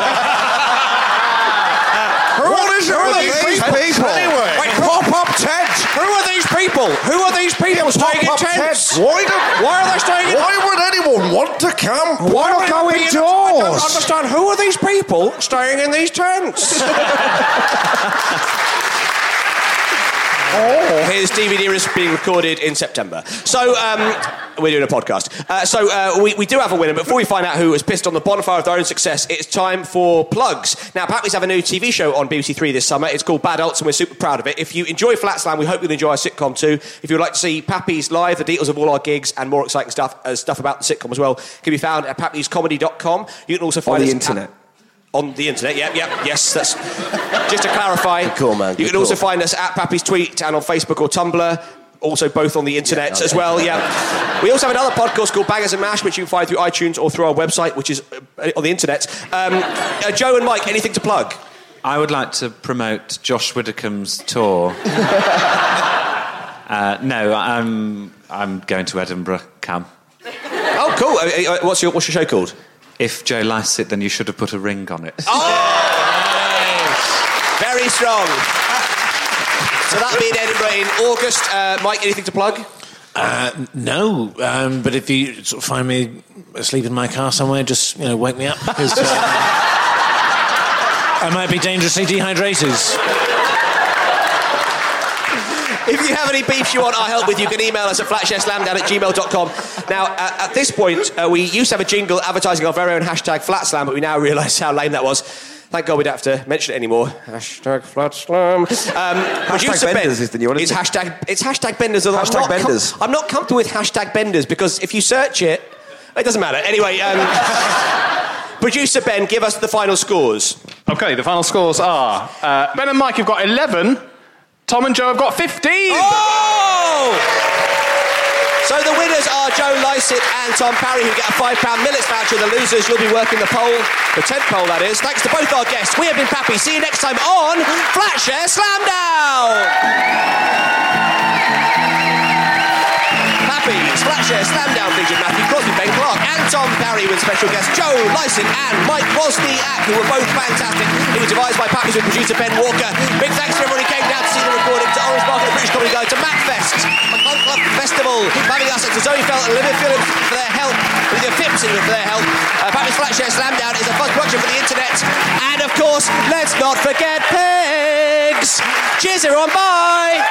What is it with these people? Anyway. Wait, pop up tents. Who are these people? Who are these people staying in tents? tents. Why, do, Why are they staying in tents? Why would anyone want to camp? Why not would go it be in- I indoors? don't understand. Who are these people staying in these tents? Oh. His DVD is being recorded in September. So, um, we're doing a podcast. Uh, so, uh, we, we do have a winner, but before we find out who has pissed on the bonfire of their own success, it's time for plugs. Now, Pappy's have a new TV show on BBC Three this summer. It's called Bad Adults, and we're super proud of it. If you enjoy Flatsland, we hope you'll enjoy our sitcom too. If you'd like to see Pappy's live, the details of all our gigs, and more exciting stuff, uh, stuff about the sitcom as well, can be found at pappyscomedy.com. You can also find on the internet. At, on the internet, yep, yep, yes. That's just to clarify. Good call, man. You Good can also find us at Pappy's Tweet and on Facebook or Tumblr. Also, both on the internet Yeah, as well. Yeah. We also have another podcast called Bangers and Mash, which you can find through iTunes or through our website, which is uh, on the internet. Um, uh, Joe and Mike, anything to plug? I would like to promote Josh Widdicombe's tour. uh, no, I'm I'm going to Edinburgh. Cam. Oh, cool. Uh, uh, what's your What's your show called? If Joe Lycett, then you should have put a ring on it. Oh, Very strong. So that'll be in Edinburgh in August. Uh, Mike, anything to plug? Uh, no, um, but if you sort of find me asleep in my car somewhere, just you know, wake me up because uh, I might be dangerously dehydrated. If you have any beefs you want our help with, you can email us at flatshareslamdown at gmail.com. Now, uh, at this point, uh, we used to have a jingle advertising our very own hashtag flatslam, but we now realise how lame that was. Thank God we don't have to mention it anymore. Hashtag flatslam. Um, producer Ben is the new one, It's it? hashtag, it's hashtag benders. although I'm Hashtag not com- Benders. I'm not comfortable with hashtag benders because if you search it, it doesn't matter. Anyway, um, producer Ben, give us the final scores. Okay, the final scores are uh, Ben and Mike have got 11, Tom and Joe have got 15. Oh! So the winners are Joe Lycett and Tom Parry, who get a £5 Millets voucher. The losers, you'll be working the pole, the 10th pole, that is. Thanks to both our guests. We have been Pappy. See you next time on Flatshare Slamdown! Pappy, Flatshare Slamdown Tom Parry with special guests Joe Lycett and Mike Wozniak, who were both fantastic. It was devised by Pappy's with producer Ben Walker. Big thanks to everybody who came down to see the recording, to Orange Market, the British Comedy Guide, to MacFest, McClung Club Festival, having us, and to Zoe Felt Olivia Phillips for their help, with Olivia Phipson for their help. Uh, Pappy's Flatshare Slamdown is a fun production for the internet. And of course, let's not forget pigs. Cheers, everyone. Bye.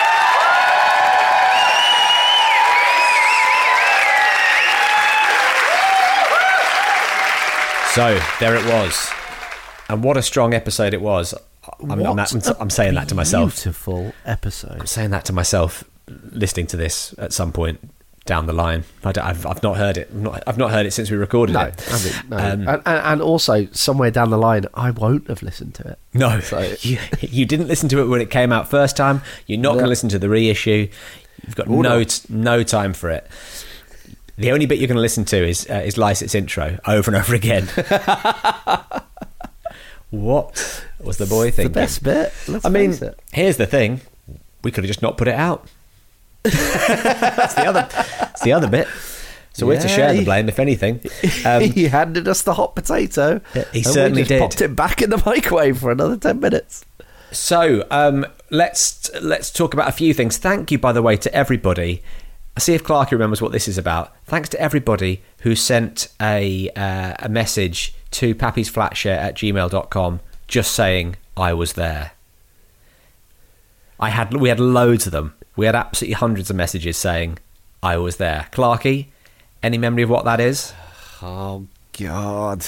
So there it was, and what a strong episode it was. I'm, I'm, I'm, saying that to myself. Beautiful episode. I'm saying that to myself, listening to this at some point down the line. I I've, I've not heard it. I've not, I've not heard it since we recorded No, it. I mean, no. Um, and, and, also somewhere down the line, I won't have listened to it. No, So- you, you didn't listen to it when it came out first time. You're not going to listen to the reissue. You've got no t- no time for it. The only bit you're going to listen to is uh, is Lycett's intro over and over again. what was the boy thinking? The best bit. Let's I mean, it. here's the thing: we could have just not put it out. that's the other. That's the other bit. So we're to share the blame, if anything. Um, he handed us the hot potato. he certainly did. Popped it back in the microwave for another ten minutes. So, um, let's let's talk about a few things. Thank you, by the way, to everybody. I see if Clarky remembers what this is about. Thanks to everybody who sent a uh, a message to pappysflatshare at gmail.com just saying I was there. I had we had loads of them. We had absolutely hundreds of messages saying I was there. Clarky, any memory of what that is? Oh God.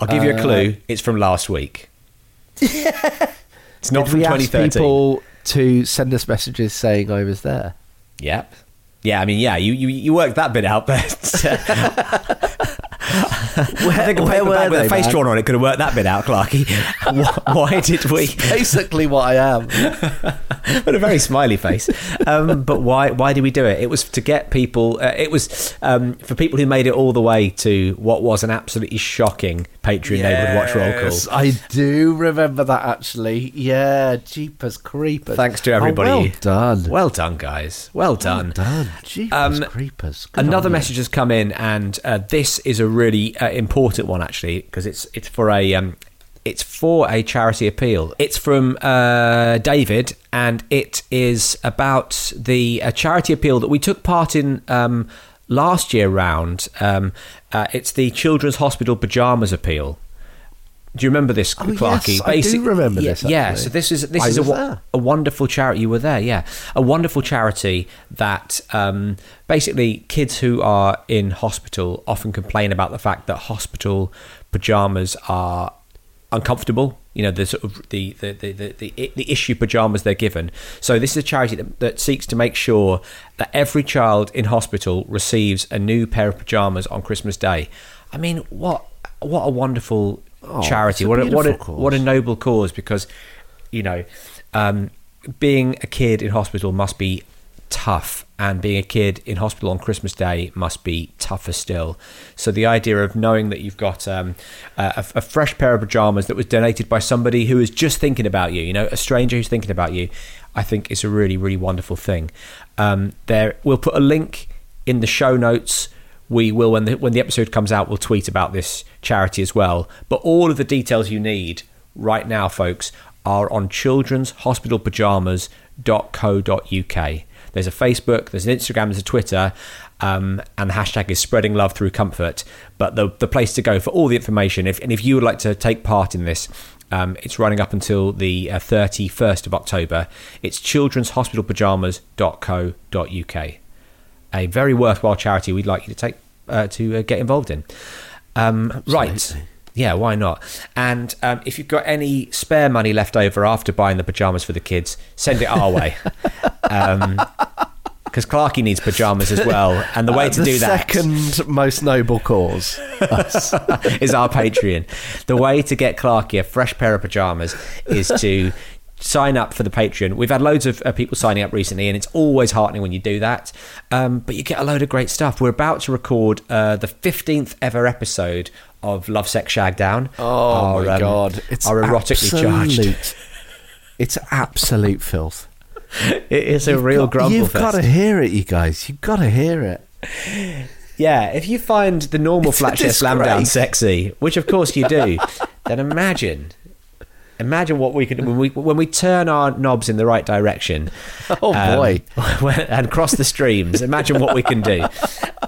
I'll give you a Uh, clue. It's from last week. it's not Did from we ask 2013. people to send us messages saying I was there. Yep. Yeah, I mean, yeah, you, you, you worked that bit out, but uh, I think a paper bag with a face man? drawn on it could have worked that bit out, Clarky. Why- Why did we? Basically, what I am. but a very smiley face. Um, but why? Why did we do it? It was to get people. Uh, it was um, for people who made it all the way to what was an absolutely shocking Patreon neighborhood watch roll call. I do remember that actually. Yeah, Jeepers Creepers. Thanks to everybody. Oh, well done. Well done, guys. Well done. Well done. Jeepers Creepers. Good another message has come in, and uh, this is a really uh, important one actually because it's it's for a um, it's for a charity appeal. It's from uh, David, and it is about the charity appeal that we took part in. Um, Last year round, um, uh, it's the Children's Hospital Pajamas Appeal. Do you remember this, Oh, Clarky? yes, I do remember yeah, this, Yeah, so this is this I is a, was wo- there. a wonderful charity. You were there, yeah. A wonderful charity that um, basically kids who are in hospital often complain about the fact that hospital pajamas are uncomfortable. You know, the sort of the the, the, the, the, the issue pajamas they're given. So this is a charity that, that seeks to make sure that every child in hospital receives a new pair of pajamas on Christmas Day. I mean, what what a wonderful Oh, charity! a What a, what a what a noble cause because you know um, being a kid in hospital must be tough and being a kid in hospital on christmas day must be tougher still. So the idea of knowing that you've got um, a, a fresh pair of pajamas that was donated by somebody who is just thinking about you you know a stranger who's thinking about you i think is a really really wonderful thing. Um, there we'll put a link in the show notes we will when the when the episode comes out we'll tweet about this charity as well. But all of the details you need right now folks are on children'shospitalpajamas.co.uk there's a facebook there's an instagram there's a twitter um, and the hashtag is spreading love through comfort. But the, the place to go for all the information if, and if you would like to take part in this um, it's running up until the uh, 31st of october. It's children'shospitalpajamas.co.uk a very worthwhile charity we'd like you to take uh, to uh, get involved in. Um, right. Yeah, why not? And um, if you've got any spare money left over after buying the pajamas for the kids, send it our way. Because Clarky needs pajamas as well, and the way Uh, to do that second most noble cause us. is our Patreon. The way to get Clarky a fresh pair of pajamas is to sign up for the Patreon. We've had loads of uh, people signing up recently, and it's always heartening when you do that. Um, but you get a load of great stuff. We're about to record uh, the 15th ever episode of Love Sex Shagdown. Oh Our, my um, god! It's our erotically charged. absolute- It's absolute filth. It is a You've real got- grumble You've got to hear it, you guys. You've got to hear it. Yeah, if you find the normal It's flat share slam down sexy, which of course you do, then imagine, imagine what we could when we when we turn our knobs in the right direction. Oh, boy. and cross the streams. Imagine what we can do.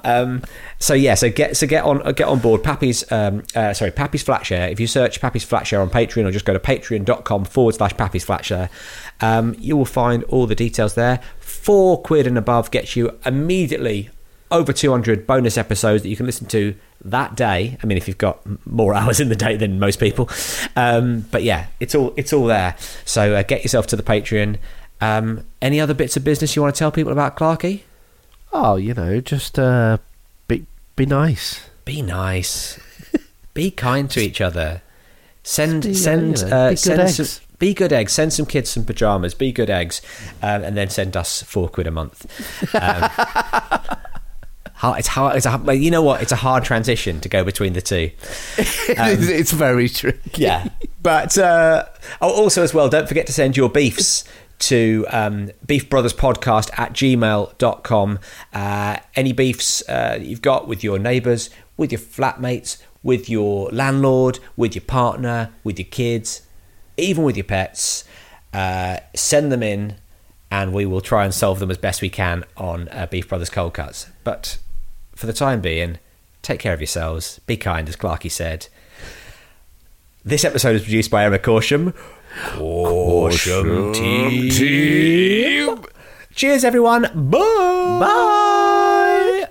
Um, so yeah, so get so get on uh, get on board. Pappy's um, uh, sorry, Pappy's Flatshare. If you search Pappy's Flatshare on Patreon or just go to patreon.com forward slash Pappy's Flatshare, um, you will find all the details there. Four quid and above gets you immediately over 200 bonus episodes that you can listen to that day. I mean, if you've got more hours in the day than most people, um, but yeah, it's all it's all there. So uh, get yourself to the Patreon. Um, any other bits of business you want to tell people about Clarky? Oh, you know, just uh, be be nice. Be nice. be kind to each other. Send Be, uh, send you know, uh, be good send eggs. some be good eggs. Send some kids some pajamas. Be good eggs, um, and then send us four quid a month. Hard- it's hard. It's a, you know what? It's a hard transition to go between the two. Um, it's very true. yeah. But uh, oh, also, as well, don't forget to send your beefs to um, beefbrotherspodcast at gmail.com. Uh, any beefs uh, you've got with your neighbours, with your flatmates, with your landlord, with your partner, with your kids, even with your pets. uh, send them in, and we will try and solve them as best we can on uh, Beef Brothers Cold Cuts. But for the time being, take care of yourselves. Be kind, as Clarky said. This episode is produced by Emma Corsham. Corsham team. Cheers, everyone. Bye. Bye.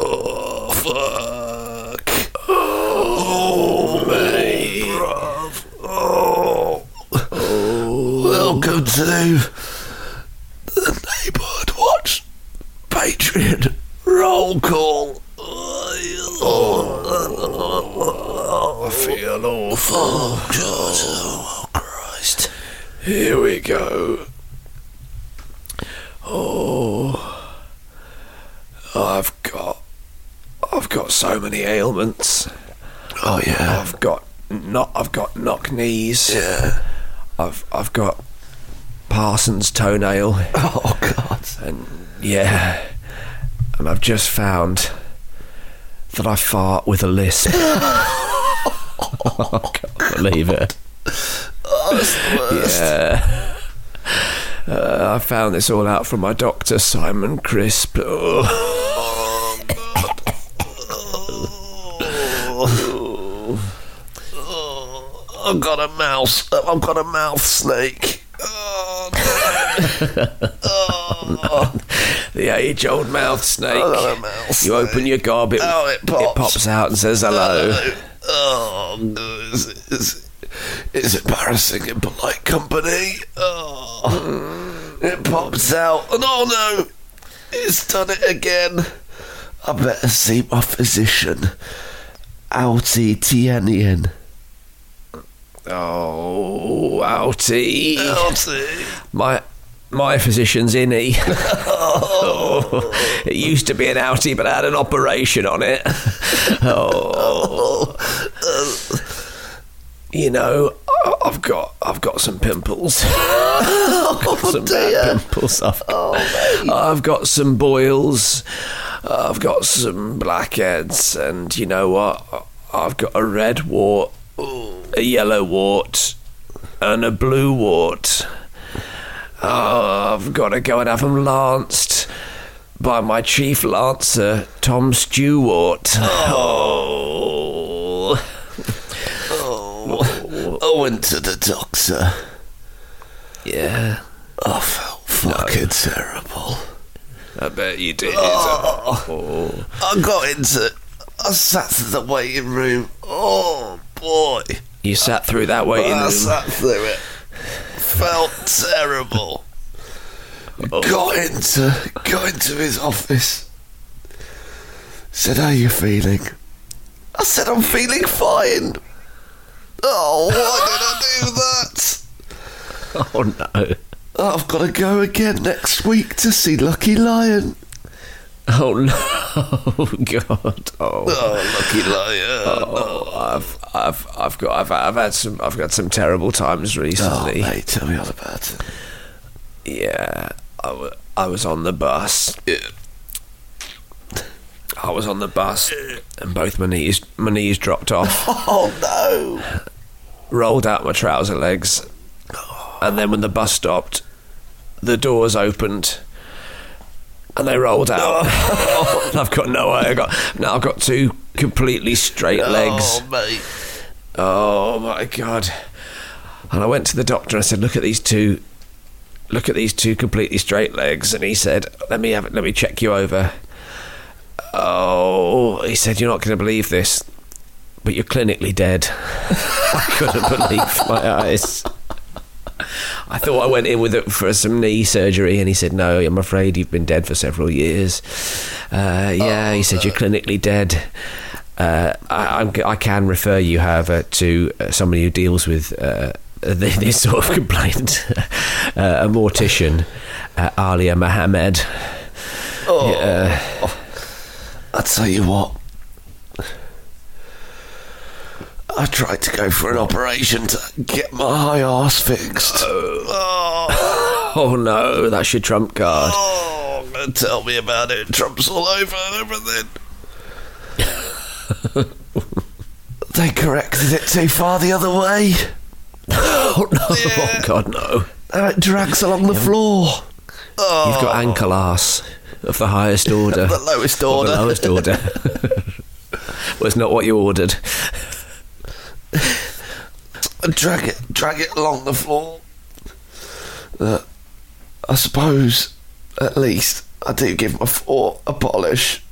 Oh, fuck. Oh, mate. Bruv. Oh. Welcome to the Neighbourhood Watch Patreon roll call. Oh, I feel awful. Oh, God. Oh, Christ. Here we go. Oh. I've got I've got so many ailments. Oh yeah. I've got not I've got knock knees. Yeah. I've I've got Parsons toenail. Oh god. And yeah. And I've just found that I fart with a lisp. I can't believe it. Yeah. Uh, I found this all out from my doctor, Simon Crisp. Oh. I've got a mouse. I've got a mouth snake. Oh, the age-old mouth snake. mouth you open your gob, it, Oh, it pops. out and says hello. Oh, no, it's, it's, it's embarrassing in polite company. Oh, it pops out, and oh no, it's done it again. I better see my physician, Outie Tienian. Oh, outie. Outie. My my physician's innie. oh, it used to be an outie, but I had an operation on it. Oh, you know, I've got I've got some pimples. I've got some bad pimples. I've, I've got some boils. I've got some blackheads, and you know what? I've got a red wart, a yellow wart, and a blue wart. Oh, I've got to go and have them lanced by my chief lancer, Tom Stewart. Oh. Oh, oh I went to the doctor. Yeah. I felt fucking terrible. I bet you did. Oh. oh. I got into. I sat in the waiting room. Oh boy. You sat through that waiting I room. sat through it. Felt terrible. Oh. Got into got into his office. Said, "How you feeling?" I said, "I'm feeling fine." Oh, why did I do that? Oh no. I've got to go again next week to see Lucky Lion. Oh no, Oh, God! Oh, Lucky liar! Oh, I've, I've, I've got, I've, I've had some, I've got some terrible times recently. Oh, mate, tell me all about it. Yeah, I, w- I was on the bus. I was on the bus, and both my knees, my knees dropped off. Oh no! rolled out my trouser legs, oh. and then when the bus stopped, the doors opened, and they rolled out. I've got no way. I got now. I've got two completely straight oh, legs. Oh, mate. Oh my god! And I went to the doctor and I said, "Look at these two. Look at these two completely straight legs." And he said, "Let me have it. Let me check you over." Oh, he said, "You're not going to believe this, but you're clinically dead." I couldn't believe my eyes. I thought I went in with it for some knee surgery, and he said, "No, I'm afraid you've been dead for several years." Uh, yeah, he said you're clinically dead. Uh, I, I can refer you, however, to uh, somebody who deals with uh, this, this sort of complaint, uh, a mortician, uh, Alia Mohammed. Oh, Yeah. I tell you what. I tried to go for an operation to get my high arse fixed. Oh, Oh no, that's your trump card. oh, tell me about it. Trump's all over everything. they corrected it too far the other way. Oh no! Oh God, no! Now it drags along the floor. Oh. You've got oh. ankle arse of the highest order, The lowest Or order. the lowest order. well, it's not what you ordered. drag it, drag it along the floor. Uh, I suppose, at least, I do give my foot a polish.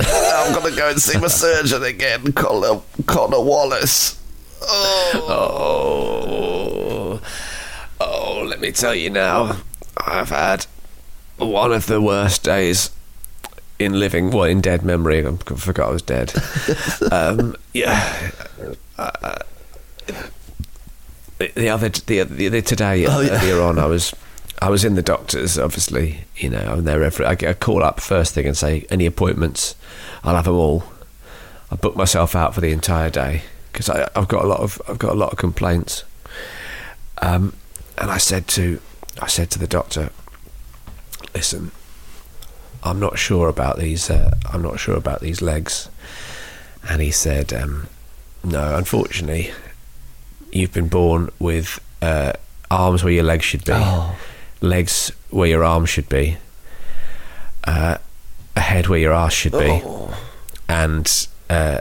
I'm gonna go and see my surgeon again, Connor, Connor Wallace. Oh, oh, let me tell you now, I've had one of the worst days in living, well, in dead memory. I forgot I was dead. um, yeah. Uh, the- the other, the, the, the today Oh, yeah. earlier on, I was, I was in the doctor's. Obviously, you know, I'm there every. I get a call up first thing and say any appointments, I'll have them all. I book myself out for the entire day because I've got a lot of I've got a lot of complaints. Um, and I said to I said to the doctor, listen, I'm not sure about these. Uh, I'm not sure about these legs. And he said, um, no, unfortunately, you've been born with uh, arms where your legs should be, legs where your arms should be, uh, a head where your ass should be, and uh,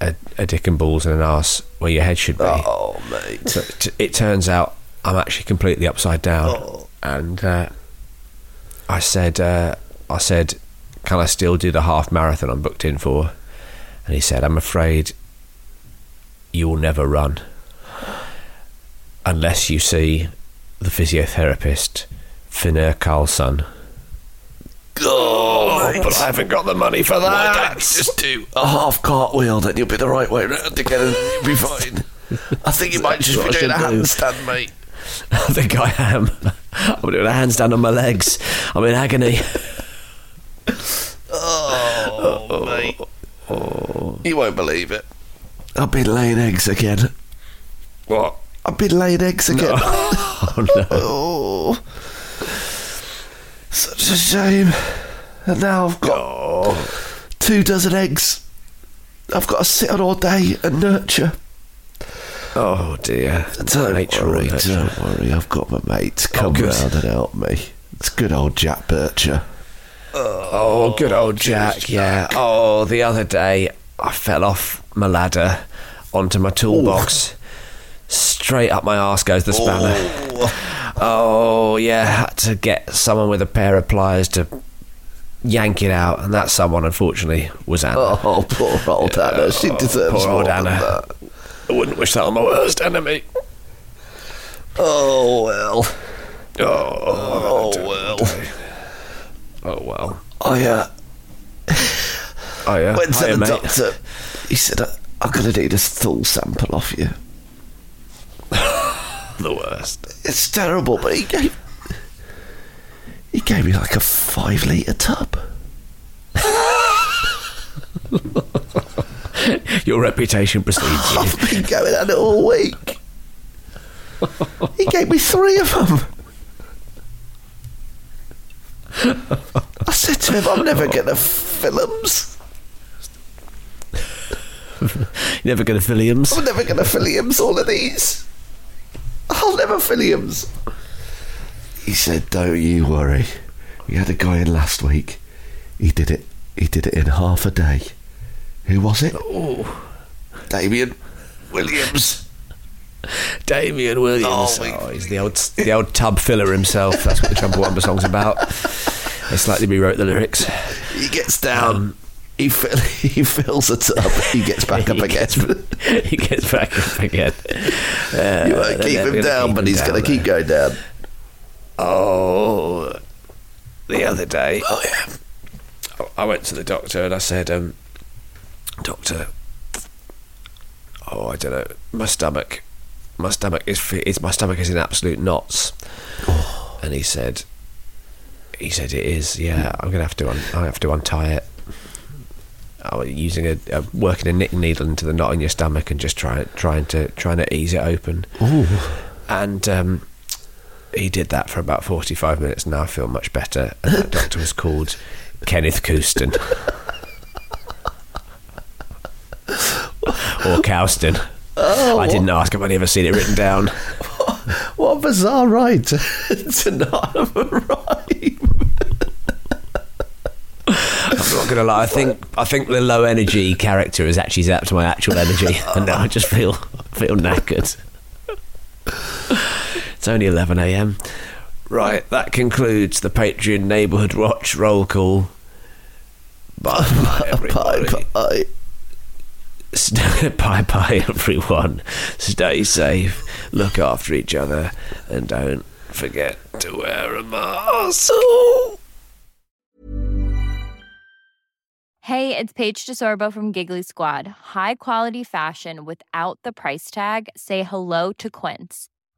a, a dick and balls and an ass where your head should be. Oh, mate. So t- it turns out I'm actually completely upside down, and uh, I said, uh, I said, can I still do the half marathon I'm booked in for? And he said, I'm afraid you will never run unless you see the physiotherapist Finner Carlson. Oh, mate. but I haven't got the money for Why that. don't you just do a half cartwheel, then you'll be the right way round again and you'll be fine. I think you might just be doing a should do. handstand, mate. I think I am. I'm doing a handstand on my legs. I'm in agony. Oh, mate. Oh. You won't believe it. I've been laying eggs again. What? I've been laying eggs again. Oh no. Oh, such a shame. And now I've got oh. two dozen eggs. I've got to sit on all day and nurture. Oh dear. Don't Nature worry, or don't worry. I've got my mates Oh, come good. round and help me. It's good old Jack Bircher. Oh, oh, good old Jack, yeah. Oh, the other day I fell off my ladder onto my toolbox. Straight up my arse goes the spanner. Oh, oh yeah. Had to get someone with a pair of pliers to yank it out, and that someone, unfortunately, was Anna. Oh, poor old Anna. She oh, deserves poor more old than Anna. that. I wouldn't wish that on my worst enemy. Oh, well. Oh, Oh, well. Oh, well. I, uh, Oh, yeah. went to Hiya, the mate. doctor. He said, "I- I'm to need a stool sample off you. The worst. It's terrible, but he gave he gave me like a five litre tub. Your reputation precedes you. I've been going at it all week. He gave me three of them. I said to him, I'm never going to. You're never going to Williams. I'm never going to films all of these. I'll never films. He said, "Don't you worry. We had a guy in last week. He did it. He did it in half a day. Who was it? Oh, Damien Williams. Damien Williams. Oh, Oh, he's the old, the old tub filler himself. That's what the Trumpet song's about. They slightly rewrote the lyrics. He gets down. he fill, he fills a tub. He gets back up again. he gets back up again. Uh, you won't keep him down, keep but him he's going to keep going down. Oh, the other day. Oh yeah. I went to the doctor and I said, um, "Doctor, oh, I don't know, my stomach, my stomach is, is my stomach is in absolute knots." And he said, "He said it is. Yeah, I'm gonna have to, un- I have to untie it." I was using a, a working a knitting needle into the knot in your stomach and just trying trying to trying to ease it open. Ooh. And um, he did that for about forty five minutes. And now I feel much better. And that doctor was called Kenneth Couston. or Cowston. Oh, I didn't ask. I've only ever seen it written down. What a bizarre ride to, to not have a rhyme. I'm not gonna lie. I think I think the low energy character is actually zapped my actual energy, and now I just feel feel knackered. It's only 11 a.m. Right, that concludes the Patreon neighbourhood watch roll call. Bye bye. Bye bye. bye bye, everyone. Stay safe, look after each other, and don't forget to wear a mask. Hey, it's Paige DeSorbo from Giggly Squad. High quality fashion without the price tag. Say hello to Quince.